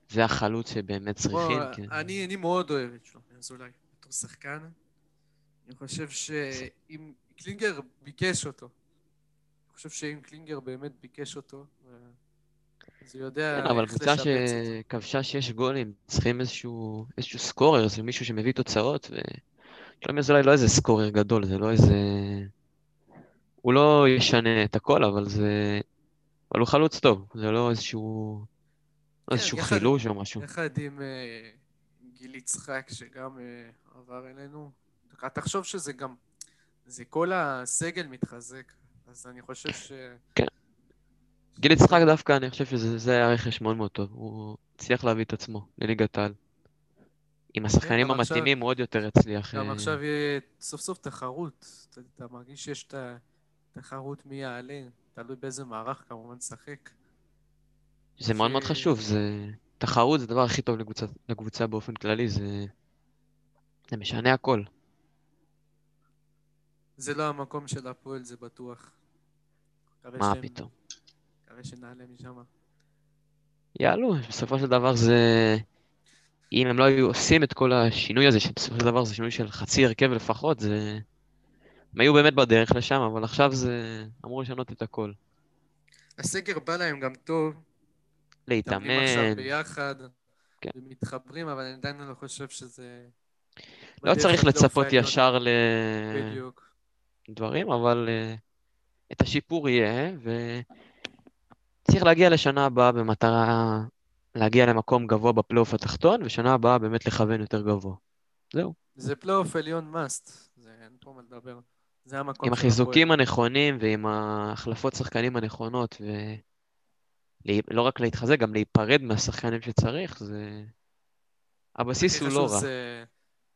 זה החלוץ שבאמת צריכים. בוא, כן. אני, אני מאוד אוהב את שלומי אזולאי בתור שחקן. אני חושב שאם קלינגר ביקש אותו, חושב שאם קלינגר באמת ביקש אותו, אז הוא יודע כן, אבל קבוצה. שכבשה שש גולים, צריכים איזשהו, איזשהו סקורר, זה מישהו שמביא תוצאות, ושלומי אזולאי לא איזה סקורר גדול, זה לא איזה... הוא לא ישנה את הכל, אבל זה... אבל הוא חלוץ טוב, זה לא איזשהו... לא כן, איזשהו יחד- חילוש או משהו. יחד עם אה, גיל יצחק, שגם אה, עבר אלינו. תחשוב שזה גם, זה כל הסגל מתחזק, אז אני חושב ש... גיל יצחק דווקא, אני חושב שזה זה היה רכש מאוד מאוד טוב. הוא הצליח להביא את עצמו לליגת העל. עם השחקנים כן, עכשיו- המתאימים הוא עוד יותר הצליח. גם אה, עכשיו יהיה סוף סוף תחרות. אתה, מרגיש שיש את התחרות מי יעלה, תלוי באיזה מערך כמובן לשחק. זה מאוד מאוד ש- חשוב, זה... תחרות זה הדבר הכי טוב לקבוצה, לקבוצה באופן כללי, זה... זה משנה הכל. זה לא המקום של הפועל, זה בטוח. מה שהם- פתאום. מקווה שנעלה משם. יעלו, בסופו של דבר זה... אם הם לא היו עושים את כל השינוי הזה, שבסופו של דבר זה שינוי של חצי הרכב לפחות, זה... הם היו באמת בדרך לשם, אבל עכשיו זה אמור לשנות את הכל. הסגר בא להם גם טוב, מתאמנים עכשיו להתאמן, ביחד, כן. ומתחברים, אבל אני עדיין לא חושב שזה... לא צריך לפלייאוף לצפות. ישר בדיוק. לדברים, אבל אה, את השיפור יהיה, וצריך להגיע לשנה הבאה במטרה להגיע למקום גבוה בפלייאוף התחתון, ושנה הבאה באמת לכוון יותר גבוה. זהו. זה פלייאוף עליון must, זה אין פה מה לדבר. זה המקום עם החיזוקים הפועל. הנכונים ועם ההחלפות שחקנים הנכונות, ולא רק להתחזק, גם להיפרד מהשחקנים שצריך, זה... הבסיס הוא לא רע. זה-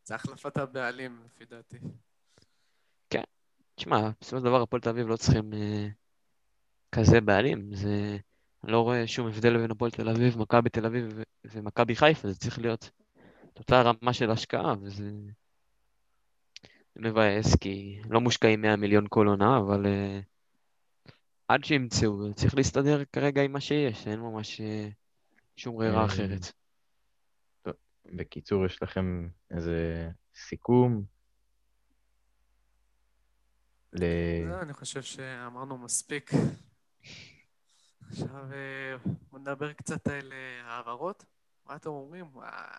זה החלפת הבעלים, לפי דעתי. תשמע, בסופו של דבר הפועל תל אביב לא צריכים אה, כזה בעלים. זה... אני לא רואה שום הבדל בין הפועל תל אביב, מכבי תל אביב ו- ומכבי חיפה, זה צריך להיות אותה רמה של השקעה, וזה זה מבאס, כי לא מושקעים 100 מיליון כל עונה, אבל אה, עד שימצאו, צריך להסתדר כרגע עם מה שיש, אין ממש אה, שום ברירה אה, אחרת. בקיצור, יש לכם איזה סיכום? ל... לא, אני חושב שאמרנו מספיק. עכשיו אה, בוא נדבר קצת על אה, העברות. מה אתם אומרים? אה,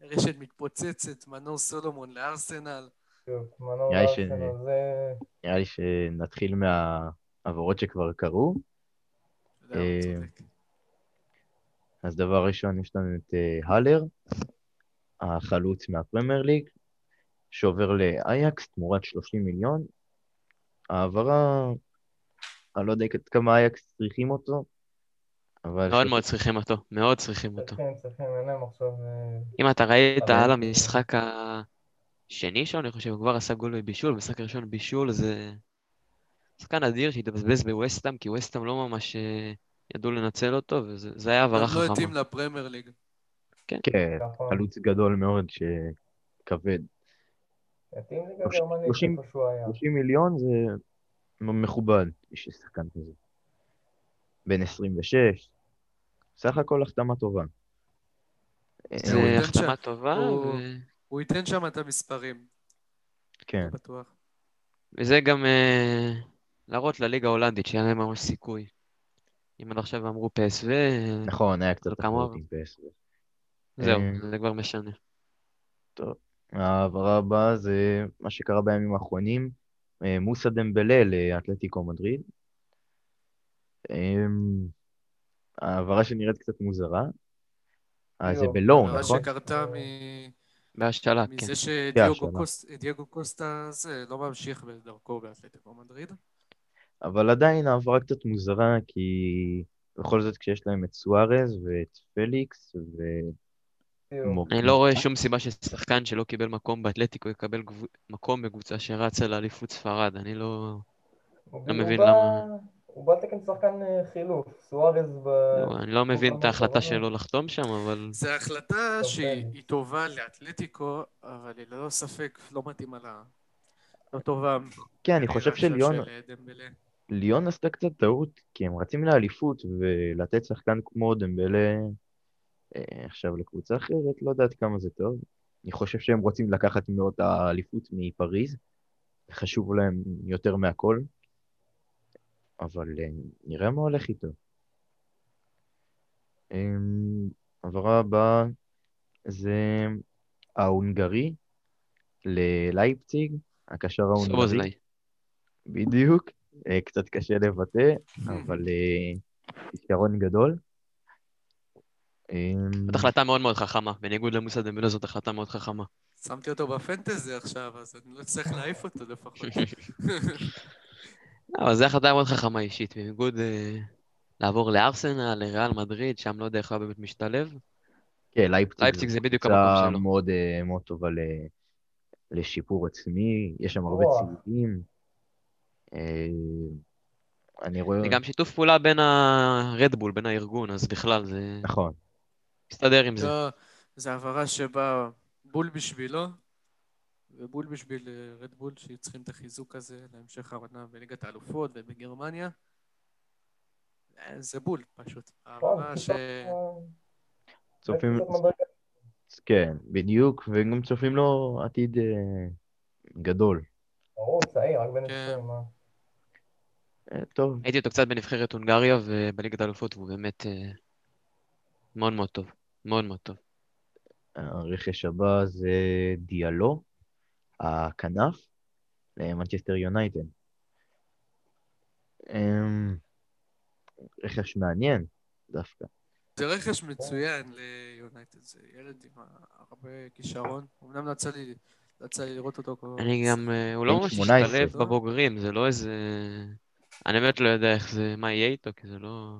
רשת מתפוצצת, מנור סולומון לארסנל. נראה לי ש- ארסנל, זה... נראה לי שנתחיל מהעברות שכבר קרו. אה. אז דבר ראשון, יש לנו את הלר. החלוץ מהפרמייר ליג, שעובר לאייקס תמורת 30 מיליון. העברה, אני לא יודע כמה אייקס צריכים אותו, אבל... מאוד מאוד צריכים אותו, מאוד צריכים אותו. צריכים, צריכים, אין להם עכשיו... אה, אם אתה ראית על המשחק השני שלו, אני חושב, הוא כבר עשה גול בבישול, במשחק הראשון בישול, זה שחקן אדיר שהתבזבז בווסטהאם, כי ווסטהאם לא ממש אה, ידעו לנצל אותו, וזה זה היה העברה גם לא התאים חכמה. לפרמייר ליג. כן, נכון. חלוץ גדול מאוד שכבד. מתאים ליגה שלושים- גרמנית שלושים- איפה שהוא היה. 30 מיליון זה מכובד בשביל שחקן כזה. בן 26, סך הכל החתמה טובה. הוא זה החתמה טובה, הוא- ייתן שם את המספרים, כן, לא בטוח. וזה גם אה, להראות לליגה ההולנדית שאין להם ממש סיכוי. אם עד עכשיו אמרו PSV, אה, נכון, היה קצת תחרות עם PSV. זהו, אה, זה כבר משנה. ההעברה הבאה זה מה שקרה בימים האחרונים, אה, מוסא דמבלה לאתלטיקו מדריד. אמ, העברה שנראית קצת מוזרה. אה, זה העברה נכון? שקרתה מ... בהשאלה, כן. מזה. שדייגו קוס- דייגו קוסטה זה לא ממשיך בדרכו באתלטיקו מדריד. אבל עדיין העברה קצת מוזרה, כי בכל זאת כשיש להם את סוארז ואת פליקס ו... אני לא רואה שום סיבה ששחקן שלא קיבל מקום באתלטיקו יקבל מקום בקבוצה שרצה לאליפות ספרד. אני לא... לא מבין למה. הוא בא תקן שחקן אה, חילוף, סוארז ב... לא, אני לא מבין את ההחלטה שלו לחתום שם, אבל... זו החלטה שהיא. היא טובה לאתלטיקו, אבל היא ללא ספק לא מתאימה לה. לא טובה. כן, אני חושב שליון של, אה. ליון עשתה קצת טעות, כי הם רצים לאליפות, ולתת שחקן כמו דמבלה עכשיו לקבוצה אחרת, לא יודעת כמה זה טוב. אני חושב שהם רוצים לקחת מאוד האליפות מפריז, חשוב להם יותר מהכל, אבל אה, נראה מה הולך איתו. אמ, העברה הבאה זה ההונגרי ללייפציג, הקשר ההונגרי. בדיוק, אה, קצת קשה לבטא, אבל אה, כישרון גדול. אמ, זאת החלטה מאוד מאוד חכמה, בניגוד למוסד דמבלה זאת החלטה מאוד חכמה. שמתי אותו בפנטזי עכשיו, אז אני לא אצטרך להעיף אותו לפחות. אבל זו החלטה מאוד חכמה אישית, בניגוד אה, לעבור לארסנל, לריאל מדריד, שם לא יודע איך הוא באמת משתלב. כן, לייפציג זה בדיוק המקום שלו. מאוד אה, מאוד טובה ל- לשיפור עצמי, יש שם הרבה וואו. צעירים. אה, אני רואה... זה גם שיתוף פעולה בין הרדבול, בין הארגון, אז בכלל זה נכון, מסתדר עם זה. לא, זו העברה שבאה בול בשבילו, ובול בשביל אה, רדבול, שצריכים את החיזוק הזה להמשך העונה בליגת האלופות ובגרמניה. אה, זה בול, פשוט. העברה ש... צופים... קצת מדרגה. כן, בדיוק, וגם צופים לו עתיד אה, גדול. ברור, צעיר, רק בן כן. 20, מה? אה, טוב, הייתי אותו קצת בנבחרת הונגריה ובליגת האלופות, והוא באמת אה, מאוד מאוד טוב. מאוד מאוד טוב. הרכש הבא זה דיאלו, הכנף, למנצ'סטר יונייטד. אמ, רכש מעניין, דווקא. זה רכש מצוין ליונייטד, זה ילד עם הרבה כישרון. אמנם לא יצא לי, לא יצא לי לראות אותו כל... אני גם, אה, הוא לא ממש 18. השתלב בבוגרים, זה לא איזה... אני באמת לא יודע איך זה, מה יהיה איתו, כי זה לא...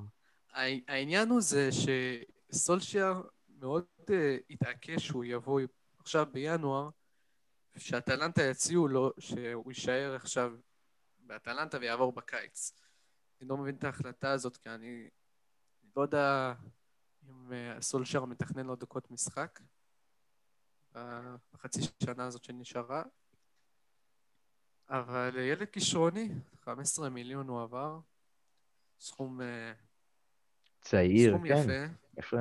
העניין הוא זה שסולשייר מאוד uh, התעקש שהוא יבוא עכשיו בינואר, שאטלנטה יציעו לו שהוא יישאר עכשיו באטלנטה ויעבור בקיץ. אני לא מבין את ההחלטה הזאת, כי אני לא יודע אם uh, סולשייר מתכנן לו דקות משחק בחצי שנה הזאת שנשארה, אבל ילד כישרוני, 15 מיליון הוא עבר, סכום... צעיר, סכום כן, יפה. יפה.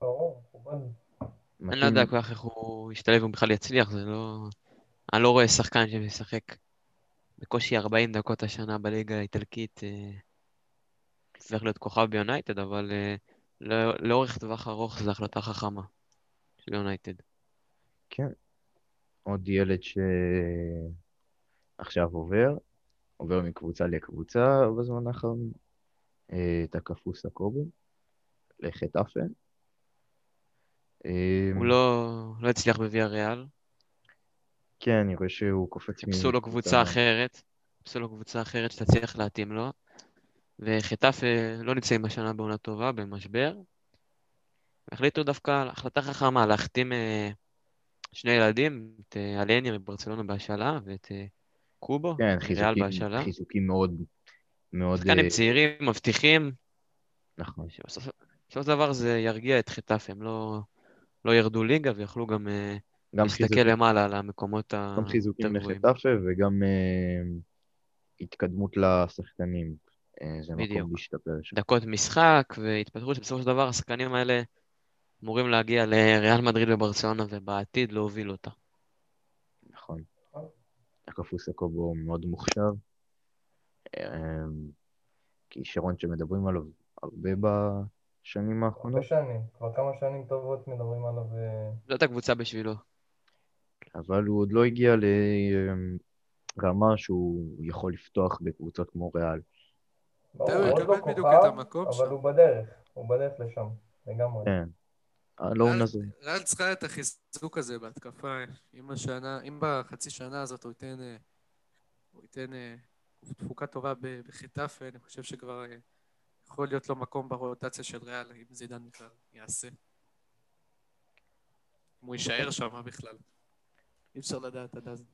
ברור, מכובד. אני לא יודע כל כך איך הוא ישתלב, אם בכלל יצליח, זה לא... אני לא רואה שחקן שמשחק בקושי 40 דקות השנה בליגה האיטלקית, אה, צריך להיות כוכב ביונייטד, אבל אה, לא- לאורך טווח ארוך זו החלטה חכמה של יונייטד. כן. עוד ילד שעכשיו עובר, עובר מקבוצה לקבוצה בזמן האחרון, אה, תקפו סקובו, לחטאפה. אה, הוא לא, לא הצליח בוויה ריאל, כן, אני רואה שהוא קופץ חיפשו לו קבוצה אחרת, חיפשו לו קבוצה אחרת שתצליח להתאים לו, וחטאפה לא נמצאים השנה בעונה טובה, במשבר. החליטו דווקא החלטה חכמה להחתים אה, שני ילדים, את אה, אלניה מברצלונה בהשאלה ואת אה, קובו, כן, ריאל בהשאלה. חיזוקים מאוד, מאוד... שחקנים אה, צעירים, מבטיחים, נכון. שבסוף בסופו של דבר זה ירגיע את חטאפה, הם לא, לא ירדו ליגה ויכלו גם אה, גם להסתכל חיזוקים, למעלה על המקומות גם היותר חיזוקים גבוהים. לחטאפה וגם אה, התקדמות לשחקנים. אה, זה בדיוק. מקום להשתפר שם. דקות משחק והתפתחות שבסופו של דבר השחקנים האלה אמורים להגיע לריאל מדריד וברצלונה ובעתיד להוביל אותה. נכון. הקפוס הקובו מאוד מוכשר. כישרון שמדברים עליו הרבה בשנים האחרונות, הרבה שנים, כבר כמה שנים טובות מדברים עליו. אה, זאת הקבוצה בשבילו. אבל הוא עוד לא הגיע לרמה שהוא יכול לפתוח בקבוצות כמו ריאל. ברור, הוא עוד לא כוכב, את המקום אבל שם. הוא בדרך, הוא בדרך לשם, לגמרי. כן. אלון ריאל- הזה. ריאל צריכה את החיזוק הזה בהתקפה. אם השנה, אם בחצי שנה הזאת הוא ייתן, אה, הוא ייתן אה, תפוקה טובה בחטאפה, אני חושב שכבר אה, יכול להיות לו מקום ברוטציה של ריאל, אם זידן בכלל יעשה. אם הוא יישאר שם בכלל. אי אפשר לדעת עד אז.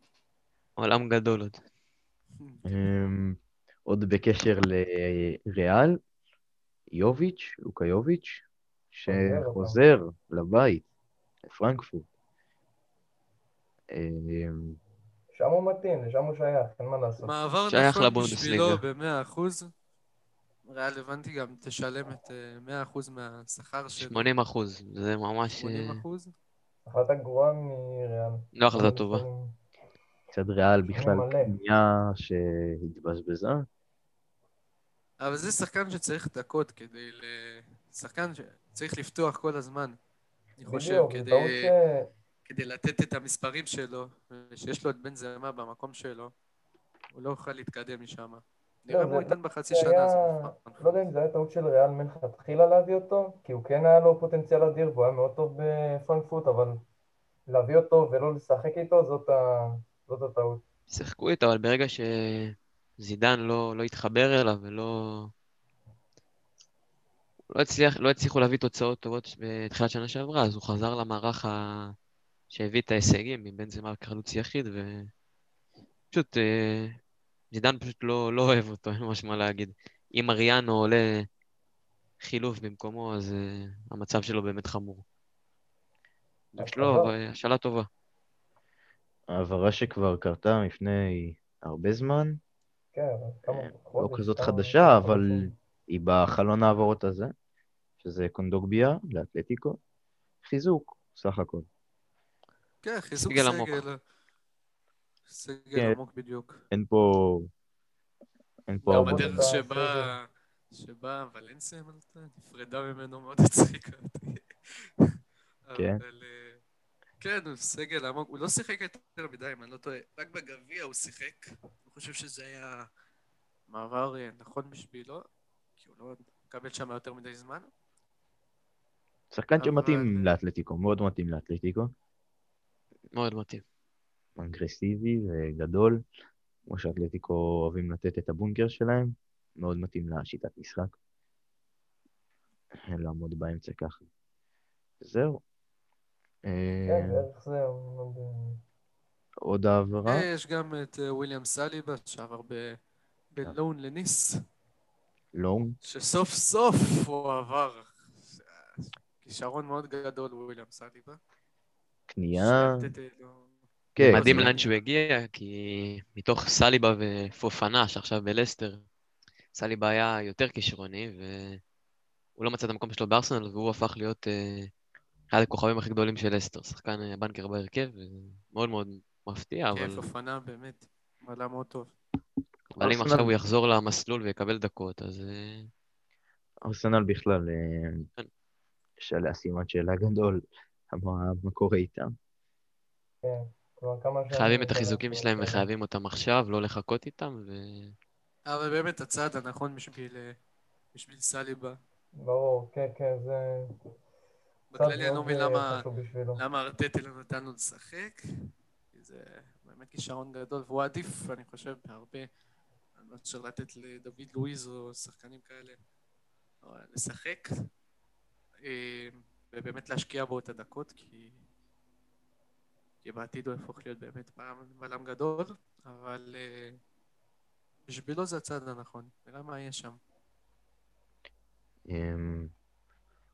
עולם גדול עוד. אמ, עוד בקשר לריאל, יוביץ', לוקה יוביץ', חוזר, שחוזר לבית, לפרנקפורט. אמ, שם הוא מתאים, לשם הוא שייך, אין מה לעשות. מעבר שייך נכון לבונדסליגה. בשבילו במאה אחוז. ריאל הבנתי גם תשלם את אה, מאה אחוז מהשכר של 80 אחוז, זה ממש 80 אה, אחוז. החלטה גרועה מריאל. לא החלטה טובה. קצת ריאל בכלל. קנייה שהתבזבזה. אבל זה שחקן שצריך דקות כדי ל... שחקן שצריך לפתוח כל הזמן. אני חושב, כדי. כדי לתת את המספרים שלו, שיש לו את בן זמה במקום שלו, הוא לא יוכל להתקדם משם. נראה מה זה- הוא ייתן בחצי שנה הזאת. לא יודע אם זה היה טעות של ריאל מלכתחילה להביא אותו, כי הוא כן היה לו פוטנציאל אדיר והוא היה מאוד טוב בפרנקפורט, אבל להביא אותו ולא לשחק איתו, זאת, ה... זאת הטעות. שיחקו איתו, אבל ברגע שזידן לא, לא התחבר אליו ולא... לא, הצליח, לא הצליחו להביא תוצאות טובות בתחילת שנה שעברה, אז הוא חזר למערך ה... שהביא את ההישגים מבן זמה כחלוץ יחיד, ופשוט אה, זידן פשוט לא, לא אוהב אותו, אין ממש מה להגיד. אם אריאנו עולה חילוף במקומו, אז אה, המצב שלו באמת חמור. יש לו אבל- אבל השאלה טובה. העברה שכבר קרתה לפני הרבה זמן, כן, כמה אה, חודש, לא כזאת כמה- חדשה, כמה אבל. היא בחלון העברות הזה, שזה קונדוגביה לאתלטיקו. חיזוק, סך הכל. כן, חיזוק סגל. סגל. כן. עמוק בדיוק. אין פה... אין פה גם. הדרך את שבה, שבה ולנסיה, אם אני לא טועה, נפרדה ממנו מאוד הצחיקה אותי. כן. אבל, אה, כן, הוא סגל עמוק, הוא לא שיחק יותר מדי, אם אני לא טועה. רק בגביע הוא שיחק. אני חושב שזה היה מעבר אה, נכון בשבילו, כי הוא לא מקבל שם יותר מדי זמן. שחקן אבל- שמתאים לאתלטיקו, מאוד מתאים לאתלטיקו. מאוד מתאים. אגרסיבי וגדול, כמו שאתלטיקו אוהבים לתת את הבונקר שלהם, מאוד מתאים לשיטת משחק. לעמוד באמצע ככה. זהו. אה. עוד העברה? אה, יש גם את אה, וויליאם סליבה, שעבר בלון לניס, לונג? שסוף סוף הוא עבר. כישרון מאוד גדול, וויליאם סליבה. קנייה? כן, מדהים לאן שהוא הגיע, כי מתוך סליבה ופופנה, שעכשיו בלסטר, סליבה היה יותר כישרוני, והוא לא מצא את המקום שלו בארסנל, והוא הפך להיות אה, אחד הכוכבים הכי גדולים של לסטר, שחקן אה, בנקר בהרכב, מאוד מאוד מפתיע, אבל, כיף, אופנה באמת, מעלה מאוד טוב. אבל אם עכשיו הוא יחזור למסלול ויקבל דקות, אז אה, ארסנל בכלל, כן. יש עליה סימן שאלה גדול, מה קורה איתם. כן. חייבים את החיזוקים שלהם. וחייבים אותם עכשיו, לא לחכות איתם, ו... אבל באמת הצעד הנכון בשביל, אה, בשביל סליבה. ברור, כן, כן, זה... בכללי אני לא מבין אה, למה... למה ארטטי לא נתן לו לשחק? כי זה באמת כישרון גדול, והוא עדיף, אני חושב, בהרבה, מאשר לתת לדוד לואיז או שחקנים כאלה אה, לשחק, ובאמת להשקיע בו את הדקות, כי, כי בעתיד הוא יהפוך להיות באמת בלם- גדול, אבל אה, בשבילו זה הצעד הנכון, נראה מה יהיה שם. אמ,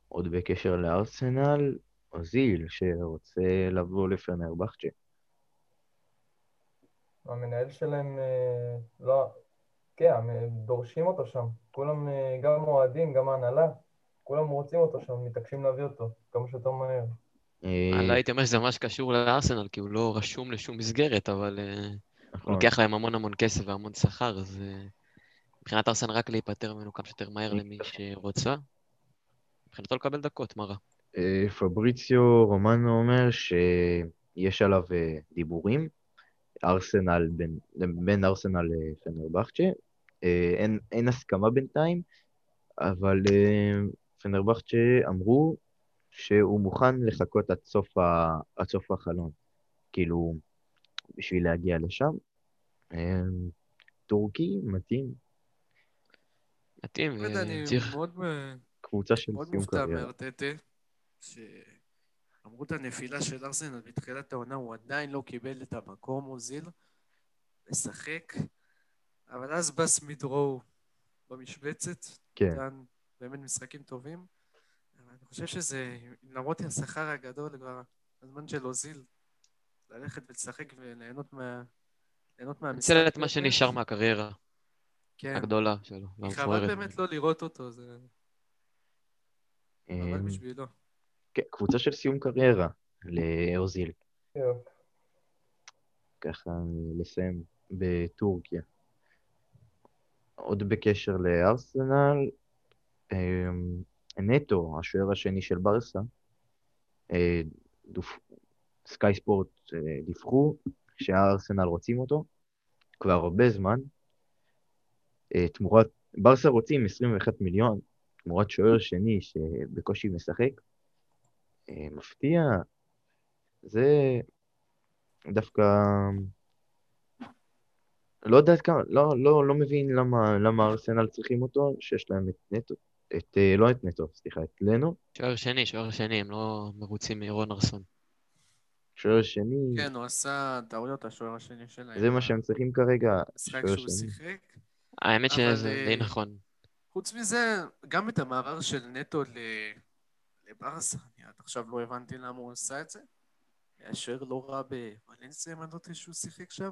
עוד בקשר לארסנל, אוזיל, שרוצה לבוא לפנרבכצ'ה. המנהל שלהם, אה, לא, כן, הם דורשים אותו שם. כולם, אה, גם אוהדים, גם ההנהלה, כולם רוצים אותו שם, מתעקשים להביא אותו כמה שיותר מהר. אה, אני לא הייתי אומר שזה ממש קשור לארסנל, כי הוא לא רשום לשום מסגרת, אבל אה, הוא נכון. לוקח להם המון המון כסף והמון שכר, אז אה, מבחינת ארסנל רק להיפטר ממנו כמה שיותר מהר למי שרוצה. מבחינתו לקבל דקות, מה רע? פבריציו רומנו אומר שיש עליו דיבורים, ארסנל, בין, בין ארסנל לפנרבכצ'ה. אה, אין, אין הסכמה בינתיים, אבל פנרבכצ'ה אמרו שהוא מוכן לחכות עד סוף, ה, עד סוף החלון, כאילו, בשביל להגיע לשם. אה, טורקי, מתאים, מתאים, לא אני וצריך... מאוד... אה, קבוצה של מאוד סיום מופתע קריירה. מארטטה, שאמרו את הנפילה של ארסנל בתחילת העונה, הוא עדיין לא קיבל את המקום, אוזיל, לשחק, אבל אז בא סמידרו במשבצת, כן. נתן באמת משחקים טובים, חושב שזה, למרות השכר הגדול, כבר הזמן של אוזיל, ללכת ולשחק וליהנות מה... ליהנות מהמשחק. ניצל את מה. שנשאר מהקריירה כן, הגדולה שלו. חבל באמת לא לראות אותו, זה אה, בשבילו. כן, קבוצה של סיום קריירה לאוזיל. ככה לסיים בטורקיה. עוד בקשר לארסנל, אמ, נטו, השוער השני של ברסה, אה, דופ- סקאי ספורט אה, דיווחו שהארסנל רוצים אותו כבר הרבה זמן. אה, תמורת, ברסה רוצים 21 מיליון, תמורת שוער שני שבקושי משחק. מפתיע. זה דווקא... לא יודע כמה, לא, לא, לא מבין למה, למה ארסנל צריכים אותו, שיש להם את נטו, את, אה, לא את נטו, סליחה, את לנו, שוער שני, שוער שני, הם לא מרוצים מרון ארסון. שוער שני, כן, הוא עשה טעויות השוער השני שלהם. זה מה שהם צריכים כרגע, משחק שוער שהוא שני. שיחק. האמת שזה אה, די נכון. חוץ מזה, גם את המעבר של נטו ל- לברסה, אני עד עכשיו לא הבנתי למה הוא עשה את זה. היה שוער לא רע בוולנסיה, אם אני לא טועה שהוא שיחק שם.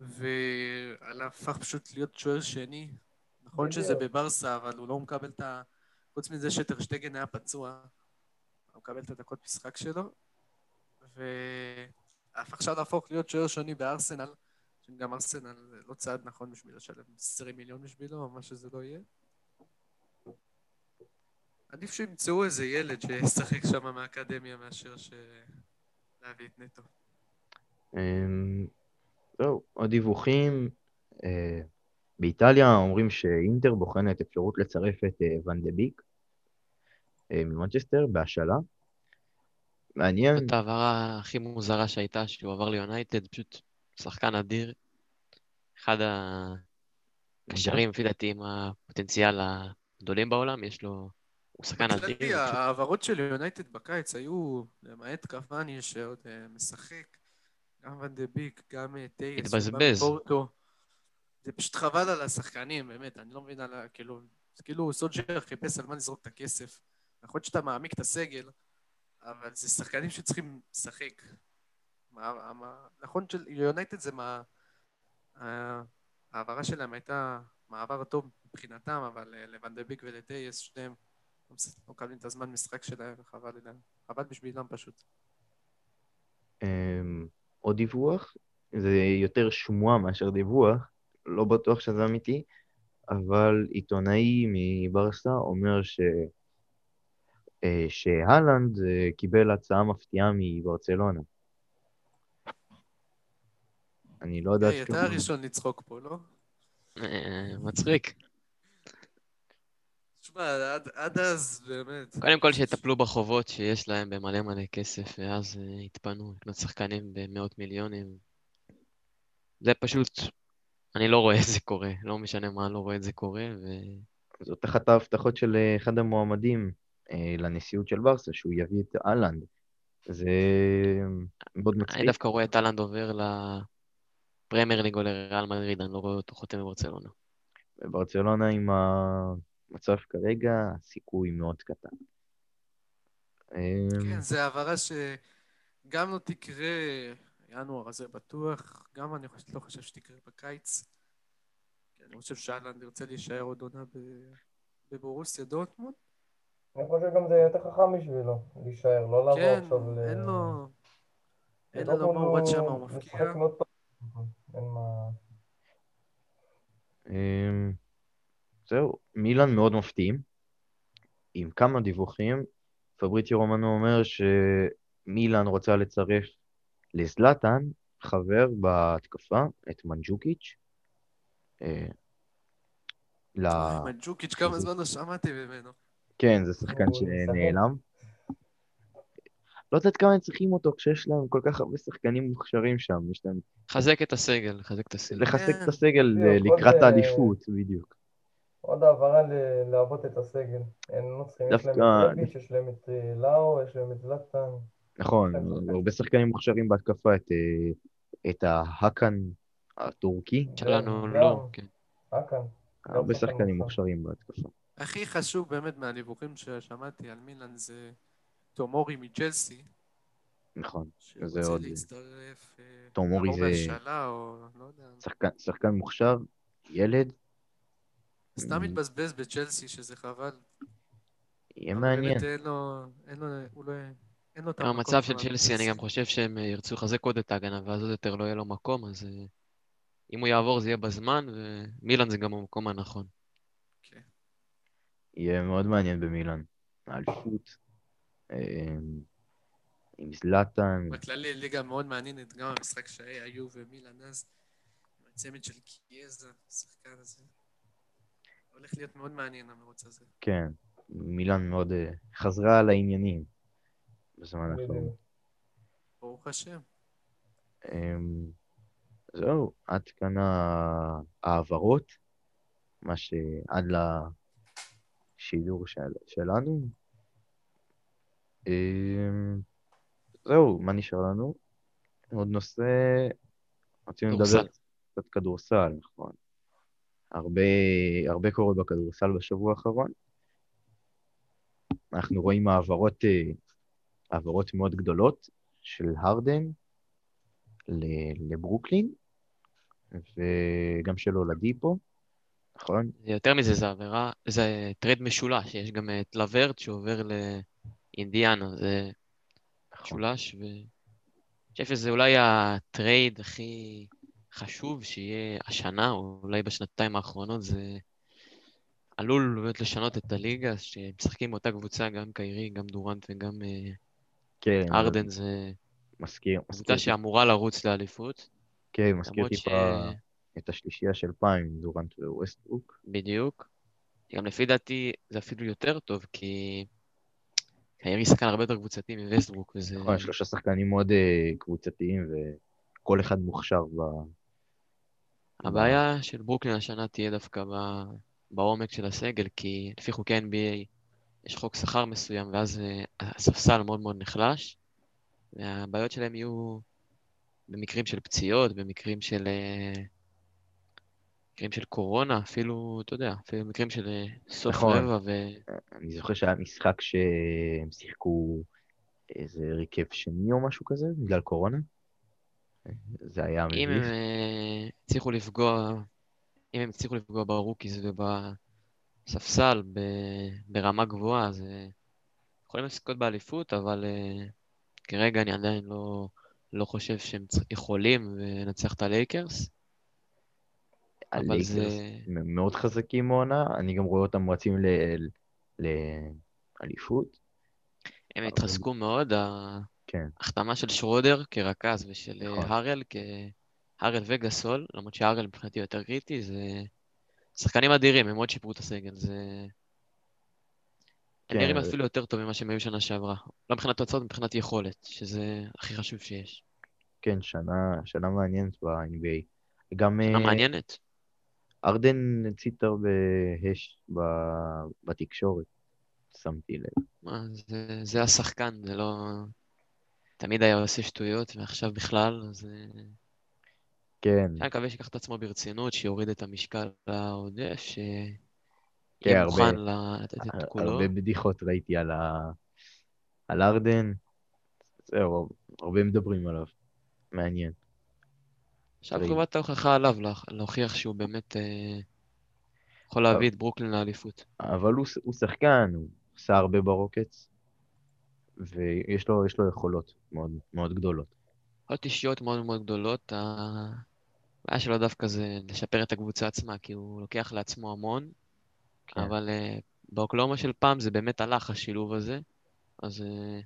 ועליו הפך פשוט להיות שוער שני. נכון שזה. בברסה, אבל הוא לא מקבל את ה... חוץ מזה שטרשטגן היה פצוע, הוא מקבל את הדקות משחק שלו. והפך עכשיו להפוך להיות שוער שני בארסנל, שגם ארסנל זה לא צעד נכון בשביל לשלם 20 מיליון בשבילו, או מה שזה לא יהיה. עדיף שימצאו איזה ילד שישחק שם מהאקדמיה מאשר ש... להביא את נטו. אמ, זהו, עוד דיווחים. באיטליה אומרים שאינטר בוחנת אפשרות לצרף את אה, ואן דה ביק אה, ממנצ'סטר בהשאלה. מעניין, זאת ההעברה הכי מוזרה שהייתה, שהוא עבר ליונייטד, פשוט שחקן אדיר. אחד הקשרים, לפי דעתי, עם הפוטנציאל הגדולים בעולם, יש לו... הוא שחקן אדיר. ההעברות של יונייטד בקיץ היו, למעט קבאני שעוד אה, משחק, גם ואן דה ביק, גם טלס, התבזבז. זה פשוט חבל על השחקנים, באמת, אני לא מבין על ה... כאילו, כאילו סולשיאר חיפש על מה לזרוק את הכסף. יכול להיות שאתה מעמיק את הסגל, אבל זה שחקנים שצריכים לשחק. מה, מה, נכון שיונייטד זה מה... ה- ההעברה שלהם הייתה מעבר טוב מבחינתם, אבל אה, לוונדביק ולטייס, שניהם לא מקבלים את הזמן משחק שלהם, וחבל להם. חבל בשבילם פשוט. אמ, עוד דיווח, זה יותר שמועה מאשר דיווח, לא בטוח שזה אמיתי, אבל עיתונאי מברסה אומר ש... אה, שהלנד אה, קיבל הצעה מפתיעה מברצלונה. אני לא יודע... היי, אתה הראשון לצחוק פה, לא? אה, מצחיק. תשמע, עד- עד אז, באמת. קודם כל שיטפלו בחובות שיש להם במלא מלא כסף, ואז יתפנו לקנות שחקנים במאות מיליונים. זה פשוט, אני לא רואה את זה קורה, לא משנה מה, אני לא רואה את זה קורה, ו... זאת אחת ההבטחות של אה, אחד המועמדים אה, לנשיאות של ברסה, שהוא יביא את אהלנד. זה מאוד אני מצחיק. דווקא רואה את אהלנד עובר לפרמייר ליג או לריאל מדריד, אני לא רואה אותו חותם בברצלונה. בברצלונה עם המצב כרגע, הסיכוי מאוד קטן. כן, זו העברה שגם לא תקרה ינואר הזה בטוח, גם אני חושב- לא חושב שתקרה בקיץ. כי אני חושב שאלנד ירצה להישאר עוד עונה בבורוסיה דורטמונד. אני חושב גם זה יותר חכם בשבילו להישאר, לא לבוא כן, עכשיו ל... אין לו... אין לו עד שם הוא משחק מפקיע. מאוד טוב. אין מה... אמ, זהו, מילאן מאוד מפתיעים, עם כמה דיווחים. פבריטי רומנו אומר שמילאן רוצה לצרף לזלאטן, חבר בהתקפה, את מנג'וקיץ'. אה, ל... מג'וקיץ', כמה זמן לא שמעתי ממנו. כן, זה שחקן. שנעלם. לא יודעת כמה הם צריכים אותו כשיש להם כל כך הרבה שחקנים מוכשרים שם, יש להם חזק את הסגל, חזק את הסגל. לחזק כן. את הסגל בדיוק, עוד, לקראת אה, האליפות, בדיוק. עוד העברה ל- לעבות את הסגל. הם לא צריכים, יש להם דווקא- את רביץ', יש להם את אה, לאו, יש להם את זלאטן. נכון, כן, הרבה שחקנים מוכשרים בהתקפה, את, אה, את ההאקן הטורקי, שלנו גם- לא, כן. אכן. הרבה שחקנים מוכשר. מוכשרים בהתקפה. הכי חשוב באמת מהדיווחים ששמעתי על מילאן זה תומורי מג'לסי, נכון, שרוצה זה עוד- להצטרף, אה, תומורי לעבור זה- בהשאלה או לא יודע. שחקן, שחקן מוכשר, ילד, סתם Mm. מתבזבז בצ'לסי שזה חבל. יהיה מעניין. באמת אין לו, אין לו, הוא לא, אין לו את המקום המצב של צ'לסי, אני גם חושב שהם אה, ירצו לחזק עוד את ההגנה, ואז עוד יותר לא יהיה לו מקום, אז אה, אם הוא יעבור זה יהיה בזמן, ומילאן זה גם המקום הנכון. כן. יהיה מאוד מעניין במילאן. האליפות, אה, עם זלאטן, בכללי ליגה מאוד מעניינת, גם המשחק שהיו ומילאן אז, עם הצמד של קיאזה, השחקן הזה. הולך להיות מאוד מעניין המרוץ הזה. כן, מילאן מאוד חזרה על העניינים בזמן האחרון. ברוך השם. אמ, זהו, עד כאן ההעברות, מה שעד לשידור של, שלנו. אמ, זהו, מה נשאר לנו? עוד נושא, רצינו לדבר. קצת כדורסל, נכון. הרבה, הרבה קורה בכדורסל בשבוע האחרון. אנחנו רואים העברות, אה, העברות מאוד גדולות של הרדן לברוקלין, וגם של אולדיפו, נכון? יותר מזה, זה עבירה, זה trade משולש, יש גם את לוורט שעובר לאינדיאנה, זה נכון. משולש, ואני חושב שזה אולי ה trade הכי חשוב שיהיה השנה, או אולי בשנתיים האחרונות, זה עלול באמת לשנות את הליגה, שמשחקים באותה קבוצה, גם קיירי, גם דורנט וגם אה, כן, הארדן, זה מזכיר, מזכיר, שאמורה לרוץ לאליפות, כן, מזכיר למרות ש... טיפה את השלישייה של פעם, דורנט וווסטברוק. בדיוק. גם לפי דעתי זה אפילו יותר טוב, כי קיירי שחקן הרבה יותר קבוצתי מווסטברוק, וזה... נכון, שלושה שחקנים מאוד אה, קבוצתיים, וכל אחד מוכשר ב... הבעיה של ברוקלין השנה תהיה דווקא ב... בעומק של הסגל, כי לפי חוקי NBA יש חוק שכר מסוים, ואז אה, הספסל מאוד מאוד נחלש, והבעיות שלהם יהיו במקרים של פציעות, במקרים של... אה, מקרים של קורונה, אפילו, אתה יודע, אפילו מקרים של אה, סוף נכון. רבע, ו... אני זוכר שהיה משחק שהם שיחקו איזה הרכב שני או משהו כזה, בגלל קורונה. זה היה אם הם מביך. הצליחו לפגוע, אם הם הצליחו לפגוע ב rookies ובספסל ב- ברמה גבוהה, אז אה, יכולים לזכות באליפות, אבל אה, כרגע אני עדיין לא, לא חושב שהם יכולים לנצח את הלייקרס, אבל הלייקרס זה... מאוד חזקים מעונה, אני גם רואה אותם רצים ל- לאליפות. הם אבל- התחזקו מאוד, כן. ההחתמה של שרודר כרכז ושל אה, נכון. הארל, כ... הארל וגסול, למרות שהארל מבחינתי יותר קריטי, זה שחקנים אדירים, הם מאוד שיפרו את הסגל, זה הם נראים זה- אפילו יותר טוב ממה שהם היו שנה שעברה. לא מבחינת תוצאות, מבחינת יכולת, שזה הכי חשוב שיש. כן, שנה, שנה מעניינת ב-NBA. גם שנה אה, מעניינת. ארדן הצית הרבה אש ב- בתקשורת, שמתי לב. מה, זה, זה השחקן, זה לא... תמיד היה עושה שטויות, ועכשיו בכלל, אז... כן, אני מקווה שיקח את עצמו ברצינות, שיוריד את המשקל העודף, שיהיה כן, הרבה- מוכן לתת את כולו. הרבה בדיחות ראיתי על, ה... על ארדן. זהו, הרבה מדברים עליו. מעניין. עכשיו. חובת ההוכחה עליו, לה- להוכיח שהוא באמת אה, יכול להביא את ברוקלין לאליפות. אבל הוא, הוא שחקן, הוא עשה הרבה ברוקץ, ויש לו, לו יכולות מאוד, מאוד גדולות. יכולות אישיות מאוד מאוד גדולות. הבעיה שלו דווקא זה לשפר את הקבוצה עצמה, כי הוא לוקח לעצמו המון, כן. אבל אה, באוקלאומה של פעם זה באמת הלך, השילוב הזה, אז אה,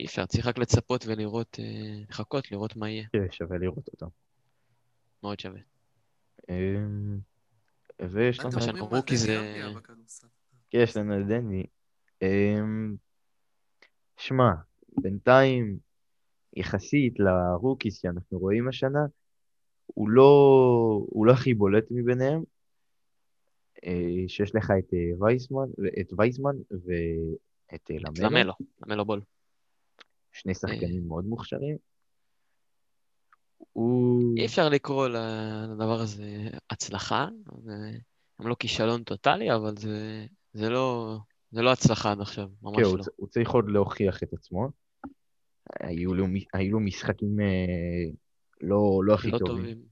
אי אפשר, צריך רק לצפות ולראות, אה, לחכות, לראות מה יהיה. כן, שווה לראות אותו. מאוד שווה. אמ, ויש מה לנו, למשל, אומרים על רוקי זה-? כן, יש לנו את דני. אמ, שמע, בינתיים, יחסית לרוקיס שאנחנו רואים השנה, הוא לא, הוא לא הכי בולט מביניהם. אה, שיש לך את אה, וייסמן, את וייסמן ואת אה, למלו, למלו, למלו בול. שני שחקנים מאוד מוכשרים. הוא... אי אפשר לקרוא לדבר הזה הצלחה, זה גם לא כישלון טוטאלי, אבל זה, זה, לא, זה לא הצלחה עד עכשיו, ממש כן, הוא, לא. צ- הוא צריך עוד להוכיח את עצמו. היו לו, היו לו משחקים לא, לא הכי לא טובים. טובים.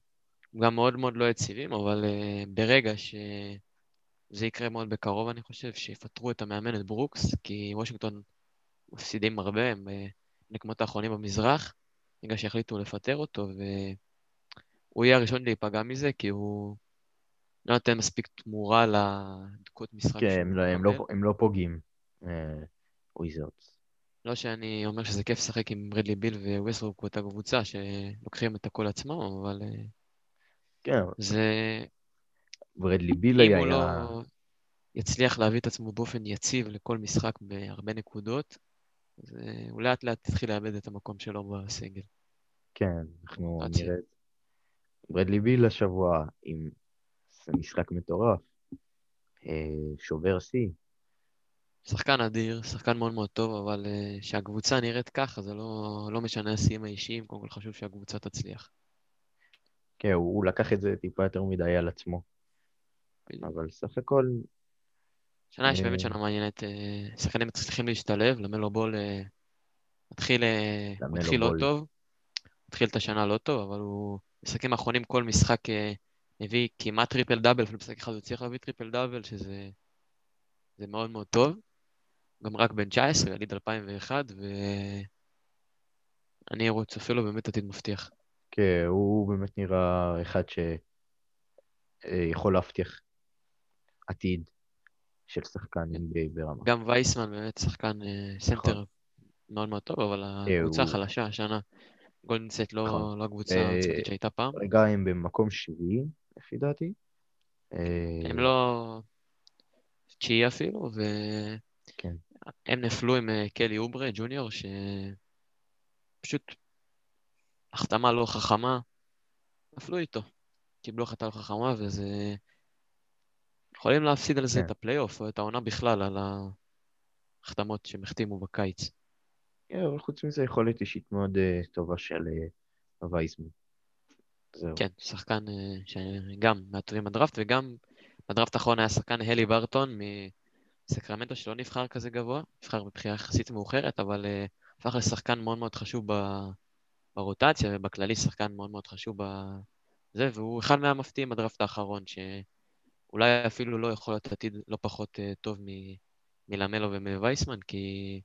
גם מאוד מאוד לא יציבים, אבל uh, ברגע שזה יקרה מאוד בקרוב, אני חושב, שיפטרו את המאמן, את ברוקס, כי וושינגטון מפסידים הרבה, הם אה, מקומות האחרונים במזרח, בגלל שהחליטו לפטר אותו, והוא יהיה הראשון להיפגע מזה, כי הוא לא נותן מספיק תמורה לדקות משחק כן, הם לא, הם לא. הם לא פוגעים. אה, וויזרדס. לא שאני אומר שזה כיף לשחק עם ברדלי ביל וווסטברוק באותה קבוצה, שלוקחים את הכל עצמם, אבל אה, כן, זה... ברדלי ביל אם היה... הוא לא יצליח להביא את עצמו באופן יציב לכל משחק בהרבה נקודות, אז הוא לאט לאט יתחיל לאבד את המקום שלו בסגל. כן, אנחנו רצי. נראה את זה. ברדלי ביל השבוע עם משחק מטורף. אה, שובר שיא. שחקן אדיר, שחקן מאוד מאוד טוב, אבל אה, שהקבוצה נראית ככה, זה לא, לא משנה השיאים האישיים, קודם כל חשוב שהקבוצה תצליח. כן, הוא, הוא לקח את זה טיפה יותר מדי על עצמו. אבל סך הכל, שנה יש אה, באמת שנה מעניינת, אה, שחקנים מצליחים להשתלב, למלו בול מתחיל, התחיל לא. טוב, התחיל את השנה לא טוב, אבל הוא, משחקים האחרונים כל משחק הביא כמעט triple double, אפילו משחק אחד הוא הצליח להביא triple double, שזה זה מאוד מאוד טוב. גם רק בן 19, יליד 2001, ואני צופה לו באמת עתיד מבטיח. כן, הוא באמת נראה אחד שיכול להבטיח עתיד של שחקן NBA ברמה. גם וייסמן באמת שחקן אה, center מאוד מאוד טוב, אבל כן, הקבוצה חלשה השנה. גולדן סטייט לא, נכון. לא הקבוצה אה, העוצמתית שהייתה פעם. רגע הם במקום שביעי, לפי דעתי. אה, הם לא תשיעי אפילו, כן. והם נפלו עם אה, קלי אוברה, ג'וניור, שפשוט החתמה לא חכמה, נפלו איתו. קיבלו החלטה לא חכמה, וזה... יכולים להפסיד על זה כן. את הפלייאוף, או את העונה בכלל, על ההחתמות שהם החתימו בקיץ. כן, אבל חוץ מזה יכולת אישית מאוד אה, טובה של אה, וייסמן. זהו. כן, שחקן אה, שגם מהטובים בדראפט, וגם בדראפט האחרון היה שחקן הלי ברטון מסקרמנטו, שלא נבחר כזה גבוה, נבחר בבחירה יחסית מאוחרת, אבל אה, הפך לשחקן מאוד מאוד חשוב ברוטציה, ובכללי שחקן מאוד מאוד חשוב בזה, והוא אחד מהמפתיעים בדראפט האחרון, שאולי אפילו לא יכול להיות עתיד לא פחות אה, טוב מ- מלמלו ומווייסמן, כי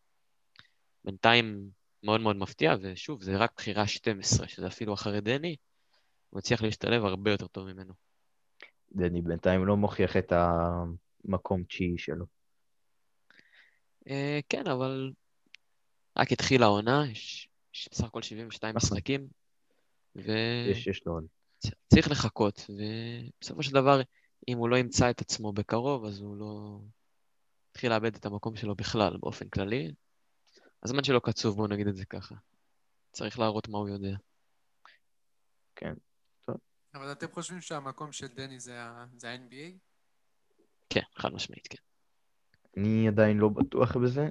בינתיים מאוד מאוד מפתיע, ושוב, זה רק בחירה 12, שזה אפילו אחרי דני, הוא הצליח להשתלב הרבה יותר טוב ממנו. דני בינתיים לא מוכיח את המקום תשיעי שלו. אה, כן, אבל רק התחילה העונה, יש, יש בסך הכל 72 נכון. משחקים, יש, יש לו עוד. וצריך לחכות, ובסופו של דבר, אם הוא לא ימצא את עצמו בקרוב, אז הוא לא... התחיל לאבד את המקום שלו בכלל, באופן כללי. הזמן שלו קצוב, בואו נגיד את זה ככה. צריך להראות מה הוא יודע. כן. אבל אתם חושבים שהמקום של דני זה ה-NBA? כן, חד משמעית, כן. אני עדיין לא בטוח בזה.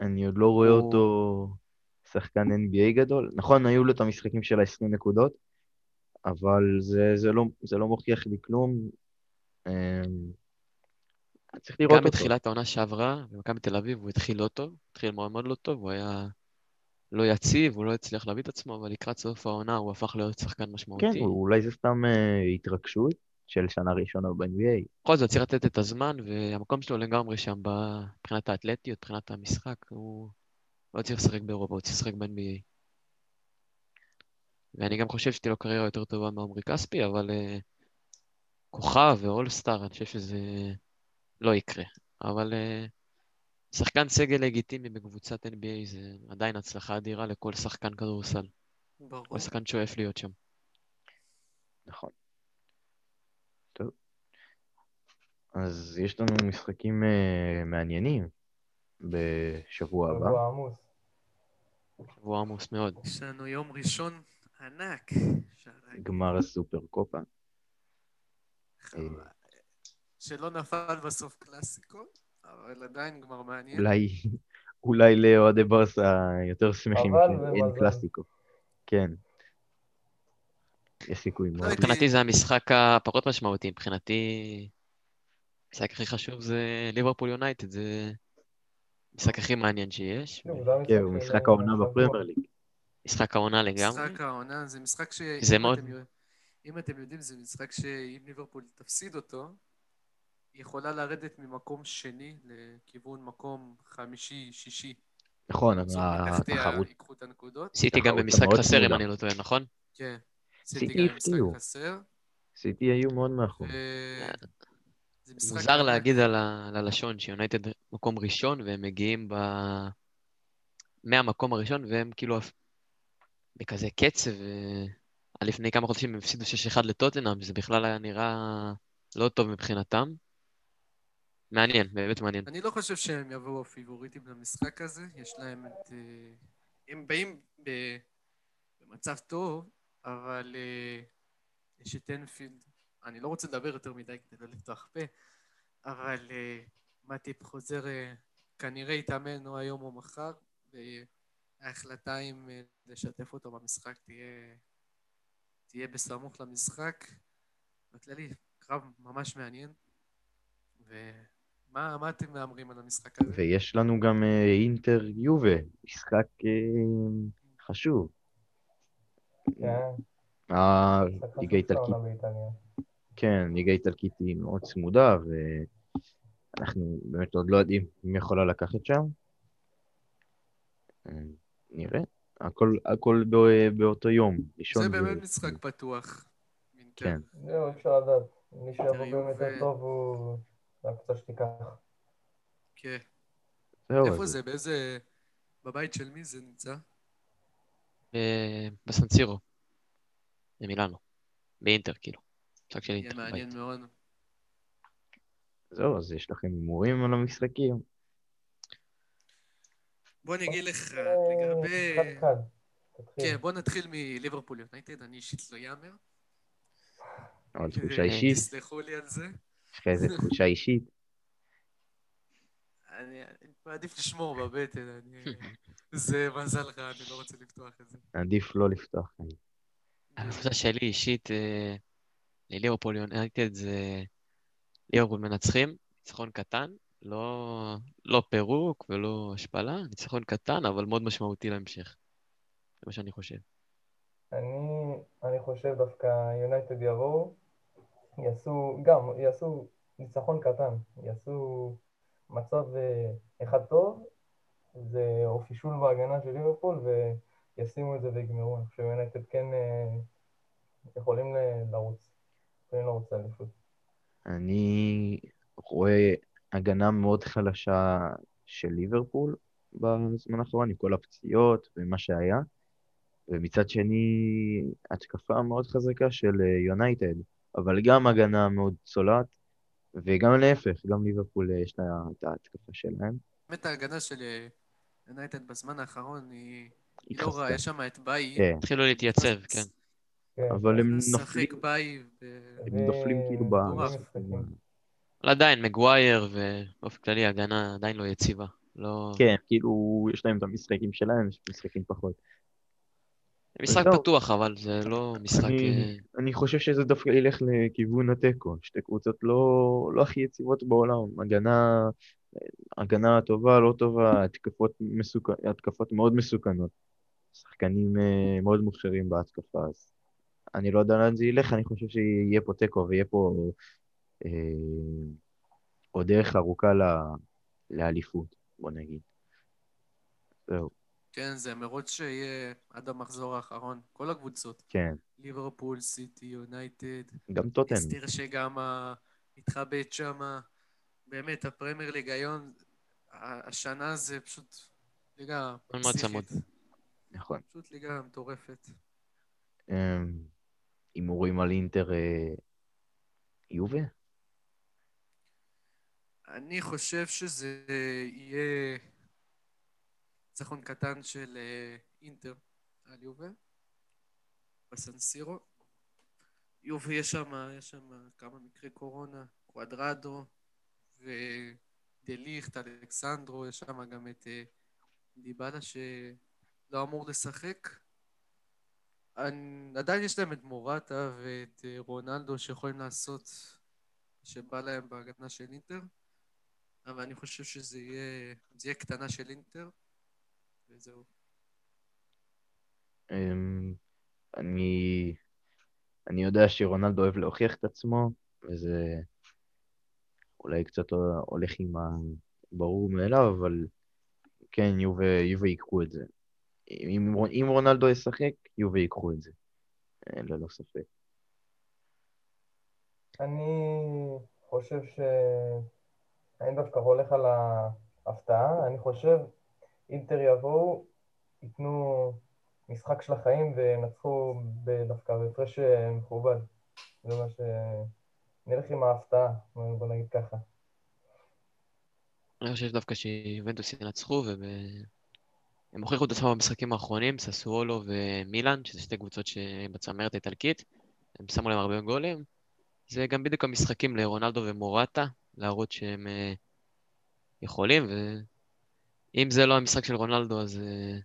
אני עוד לא רואה הוא- אותו שחקן NBA גדול. נכון, היו לו את המשחקים של ה-20 נקודות, אבל זה, זה, לא, זה לא מוכיח לי כלום. אמ, צריך לראות גם אותו. בתחילת העונה שעברה, במכבי תל אביב, הוא התחיל לא טוב, התחיל מאוד מאוד לא טוב, הוא היה לא יציב, הוא לא הצליח להביא את עצמו, אבל לקראת סוף העונה הוא הפך להיות שחקן משמעותי. כן, אולי זה סתם אה, התרגשות של שנה ראשונה ב-NBA. בכל זאת, צריך לתת את הזמן, והמקום שלו לגמרי שם ב- מבחינת האתלטיות, מבחינת המשחק, הוא לא צריך לשחק באירופה, הוא צריך לשחק ב-NBA. ואני גם חושב שתהיה לו קריירה יותר טובה מעומרי כספי, אבל uh, כוכב ואולסטאר, אני חושב שזה לא יקרה. אבל uh, שחקן סגל לגיטימי בקבוצת NBA זה עדיין הצלחה אדירה לכל שחקן כדורסל. ברור. כל שחקן שואף להיות שם. נכון. טוב. אז יש לנו משחקים אה, מעניינים בשבוע הבא. שבוע עמוס. שבוע עמוס מאוד. יש לנו יום ראשון ענק. גמר הסופר קופה. חבל. שלא נפל בסוף קלאסיקו, אבל עדיין גמר מעניין. אולי, אולי לאוהדי ברסה יותר שמחים שאין. קלאסיקו. כן. יש סיכוי לא מאוד. מבחינתי זה המשחק הפחות משמעותי, מבחינתי המשחק הכי חשוב זה ליברפול יונייטד, זה המשחק הכי מעניין שיש. כן, הוא של משחק העונה השבוע. בפרמייר ליג. משחק העונה לגמרי. משחק העונה זה משחק ש... זה אם מאוד- אם אתם יודעים, זה משחק שאם ליברפול תפסיד אותו, היא יכולה לרדת ממקום שני לכיוון מקום חמישי-שישי. נכון, התחרות, ייקחו את הנקודות. סיטי גם במשחק חסר, אם. אני לא טועה, נכון? כן. סיטי גם משחק הפתיעו. חסר. סיטי היו מאוד מאחור. זה משחק מוזר. להגיד על ה- על הלשון שיונייטד מקום ראשון והם מגיעים ב... מהמקום הראשון והם כאילו בכזה קצב. ו- עד לפני כמה חודשים הם הפסידו 6-1 לטוטנאם, שזה בכלל היה נראה לא טוב מבחינתם. מעניין, באמת מעניין. אני לא חושב שהם יבואו הפיבוריטים למשחק הזה, יש להם את... אה, הם באים ב- במצב טוב, אבל אה, יש את אנפילד, אני לא רוצה לדבר יותר מדי כדי לא לפתוח פה, אבל אה, מטיפ חוזר, אה, כנראה יתאמן או היום או מחר, וההחלטה אם אה, לשתף אותו במשחק תהיה, תהיה בסמוך למשחק. בכללי, קרב ממש מעניין. ומה מה אתם מהמרים על המשחק הזה? ויש לנו גם אה, אינטר יובה, משחק אה, חשוב. כן, הליגה האיטלקית. כן, ליגה איטלקית היא מאוד צמודה, ואנחנו באמת עוד לא יודעים מי יכולה לקחת שם. אה, נראה. הכל, הכל בא- באותו יום, ראשון זה ו- באמת משחק פתוח. אינטר. כן. זהו, אי אפשר לדעת. מי שיבוא אינטר באמת. יותר טוב הוא... הקבוצה שתיקח. כן. איפה זה? באיזה... בבית של מי זה נמצא? אה, בסנסירו, במילאנו, באינטר כאילו. משחק של יהיה אינטר. מעניין בבית. מאוד. זהו, אז יש לכם הימורים על המשחקים? בוא אני אגיד לך, אה, לגבי... כן, בוא נתחיל מליברפול יונייטד, אני אישית לא יאמר. אבל תחושה אה, אישית? תסלחו לי על זה. יש לך איזה תחושה אישית? אני אני מעדיף לשמור בבטן, אני... זה מזל לך, אני לא רוצה לפתוח את זה. עדיף לא לפתוח. התחושה שלי אישית אה, לליברפול יונייטד זה ליברפול מנצחים, ניצחון קטן, לא, לא פירוק ולא השפלה, ניצחון קטן אבל מאוד משמעותי להמשך. זה מה שאני חושב. אני, אני חושב דווקא יונייטד יבואו, יעשו, גם, יעשו ניצחון קטן, יעשו מצב אה, אחד טוב, זה או פישול בהגנה של ליברפול, וישימו את זה ויגמרו. אני חושב שיונייטד כן אה, יכולים ל- לרוץ, יכולים לרוץ לאליפות. אני רואה הגנה מאוד חלשה של ליברפול בזמן האחרון, עם כל הפציעות ומה שהיה, ומצד שני, התקפה מאוד חזקה של אה, יונייטד, אבל גם הגנה מאוד צולעת. וגם להפך, גם ליברפול אה, יש לה את ההתקפה שלהם. באמת ההגנה של אה, יונייטד בזמן האחרון היא היא לא. רעה, יש שם את ביי. כן, התחילו להתייצב, כן. כן. אבל הם נופלים, הם נופלים כאילו ב... אבל עדיין, מגווייר ובאופן כללי ההגנה עדיין לא יציבה. לא... כן, כאילו, יש להם את המשחקים שלהם, יש משחקים פחות. משחק. פתוח, אבל זה לא משחק... אני- אה, אני חושב שזה דווקא ילך לכיוון התיקו. שתי קבוצות לא, לא הכי יציבות בעולם. הגנה, הגנה טובה, לא טובה, התקפות, מסוכ... התקפות מאוד מסוכנות. שחקנים אה, מאוד מוכשרים בהתקפה, אז אני לא יודע לאן זה ילך, אני חושב שיהיה פה תיקו ויהיה פה אה, עוד דרך ארוכה ל... לאליפות, בוא נגיד. זהו, כן, זה מרוץ שיהיה עד המחזור האחרון. כל הקבוצות. כן. ליברפול, סיטי, יונייטד. גם טוטן. הסתיר שגם ה- מתחבט שם. באמת, הפרמייר ליג היום, השנה זה פשוט ליגה. פסיכית. נכון. פשוט ליגה מטורפת. הימורים על אינטר אה, יובה? אני חושב שזה יהיה ניצחון קטן של אה, אינטר על יובה בסנסירו. יובה יש שם, יש שם כמה מקרי קורונה, קוואדרדו ודליכט, אלכסנדרו, יש שם גם את אה, דיבלה שלא אמור לשחק. אני- עדיין יש להם את מורטה ואת אה, רונלדו שיכולים לעשות שבא להם בהגנה של אינטר. אבל אני חושב שזה יהיה, זה יהיה קטנה של אינטר, וזהו. אמ, אני, אני יודע שרונלדו אוהב להוכיח את עצמו, וזה אולי קצת הולך עם הברור מאליו, אבל כן, יובה, יובה ייקחו את זה. אם, אם רונלדו ישחק, יובה ייקחו את זה, אה, ללא ספק. אני חושב ש... אני דווקא הולך על ההפתעה. אני חושב אינטר יבואו, ייתנו משחק של החיים וינצחו דווקא בהפרש אה, מכובד. זה מה ש... נלך עם ההפתעה, בוא נגיד ככה. אני חושב דווקא שיובנטוס ינצחו, והם הוכיחו את עצמם במשחקים האחרונים, ססוולו ומילאן, שזה שתי קבוצות שבצמרת האיטלקית, הם שמו להם הרבה גולים. זה גם בדיוק המשחקים לרונלדו ומורטה, להראות שהם אה, יכולים, ואם זה לא המשחק של רונלדו, אז אה,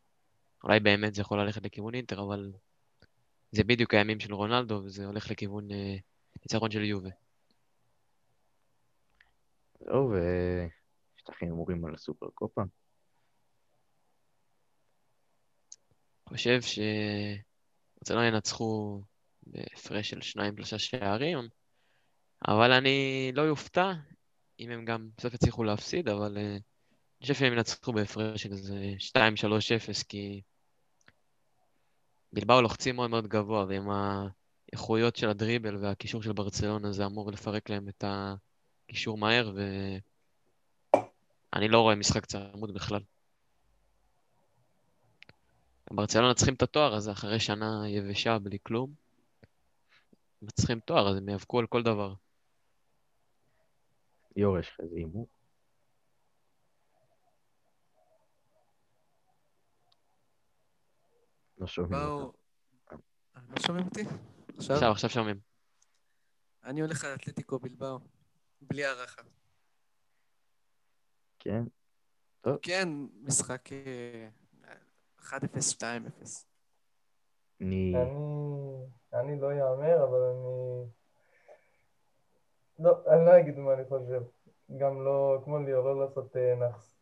אולי באמת זה יכול ללכת לכיוון אינטר, אבל זה בדיוק הימים של רונלדו, וזה הולך לכיוון אה, ניצחון של יובה. זהו, ויש לכם הימורים על הסופר קופה? חושב שברצלונה ינצחו בהפרש של שניים שלושה שערים, אבל אני לא יופתע אם הם גם בסוף יצליחו להפסיד, אבל אה, אני חושב שהם ינצחו בהפרש של איזה 2-3-0, כי בלבאו לוחצים מאוד מאוד גבוה, ועם האיכויות של הדריבל והקישור של ברצלונה זה אמור לפרק להם את הקישור מהר, ואני לא רואה משחק צמוד בכלל. ברצלונה צריכים את התואר הזה אחרי שנה יבשה בלי כלום. הם צריכים תואר, אז הם יאבקו על כל דבר. ליאור, יש לך איזה הימור? לא שומעים באו... אה, לא שומעים אותי? עכשיו? עכשיו, עכשיו שומעים. אני הולך על אתלטיקו בלבאו, בלי הערכה. כן? כן, משחק אה, 1-0, 2-0. אני... אני, אני לא יאמר, אבל אני... לא, אני לא אגיד מה אני חושב. גם לא, כמו ליאור, לא לעשות אה, נאחס.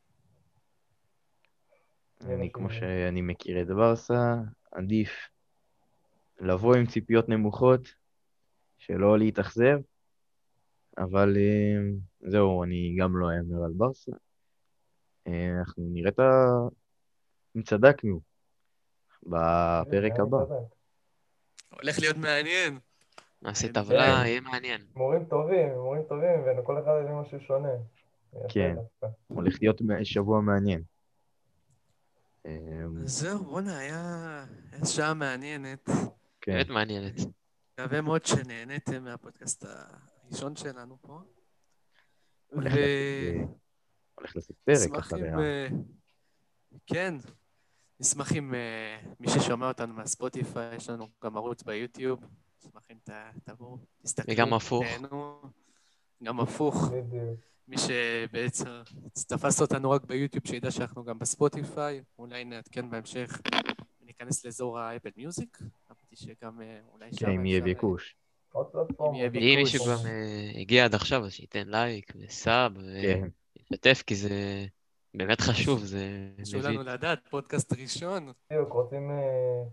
אני, כמו שאני מכיר את ברסה, עדיף לבוא עם ציפיות נמוכות, שלא להתאכזב, אבל אה, זהו, אני גם לא אאמר על ברסה. אה, אנחנו נראה את ה... אם צדקנו בפרק הבא. הולך להיות מעניין. נעשה כן. טבלה, כן. יהיה מעניין. הימורים טובים, הימורים טובים, וכל אחד הביא משהו שונה. כן. הולך להיות שבוע מעניין. אז זהו, בואנה, היה שעה מעניינת. כן, באמת מעניינת. מקווה מאוד שנהניתם מהפודקאסט הראשון שלנו פה. הולך. לעשות, פרק נשמח אחרי אם... ה... אה, כן, נשמח אם אה, מי ששומע אותנו מהספוטיפיי, יש לנו גם ערוץ ביוטיוב, נשמח אם ת- תבואו, תסתכלו, וגם הפוך. תהנו. גם הפוך. בדיוק. מי שבעצם תפס אותנו רק ביוטיוב, שידע שאנחנו גם בספוטיפיי, אולי נעדכן בהמשך וניכנס לאזור האפל מיוזיק. אמרתי שגם אה, אולי שם כן, אם יהיה אה, ביקוש. אם. מישהו כבר אה, הגיע עד עכשיו, אז שייתן לייק ו sub, כן. וישתף, כי זה באמת חשוב, זה חשוב. לנו לדעת, פודקאסט ראשון, בדיוק, רוצים אה,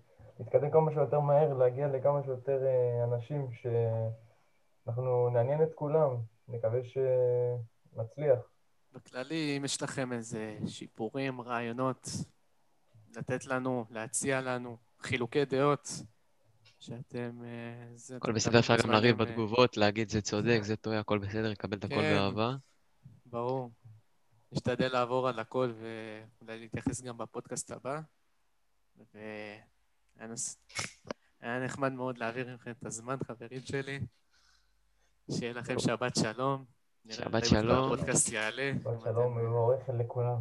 להתקדם כמה שיותר מהר, להגיע לכמה שיותר אה, אנשים שאנחנו נעניין את כולם. נקווה שנצליח. בכללי, אם יש לכם איזה שיפורים, רעיונות, לתת לנו, להציע לנו, חילוקי דעות, שאתם... אה, הכל בסדר, אפשר גם לריב בתגובות, להגיד זה צודק, זה טועה, הכל בסדר, לקבל את הכל כן. באהבה. ברור. נשתדל לעבור על הכל ואולי להתייחס גם בפודקאסט הבא. והיה נחמד מאוד להעביר מכם את הזמן, חברים שלי. שיהיה לכם שבת שלום. נראה שבת שלום. הפודקאסט יעלה. שבת שלום ומבורכת לכולם.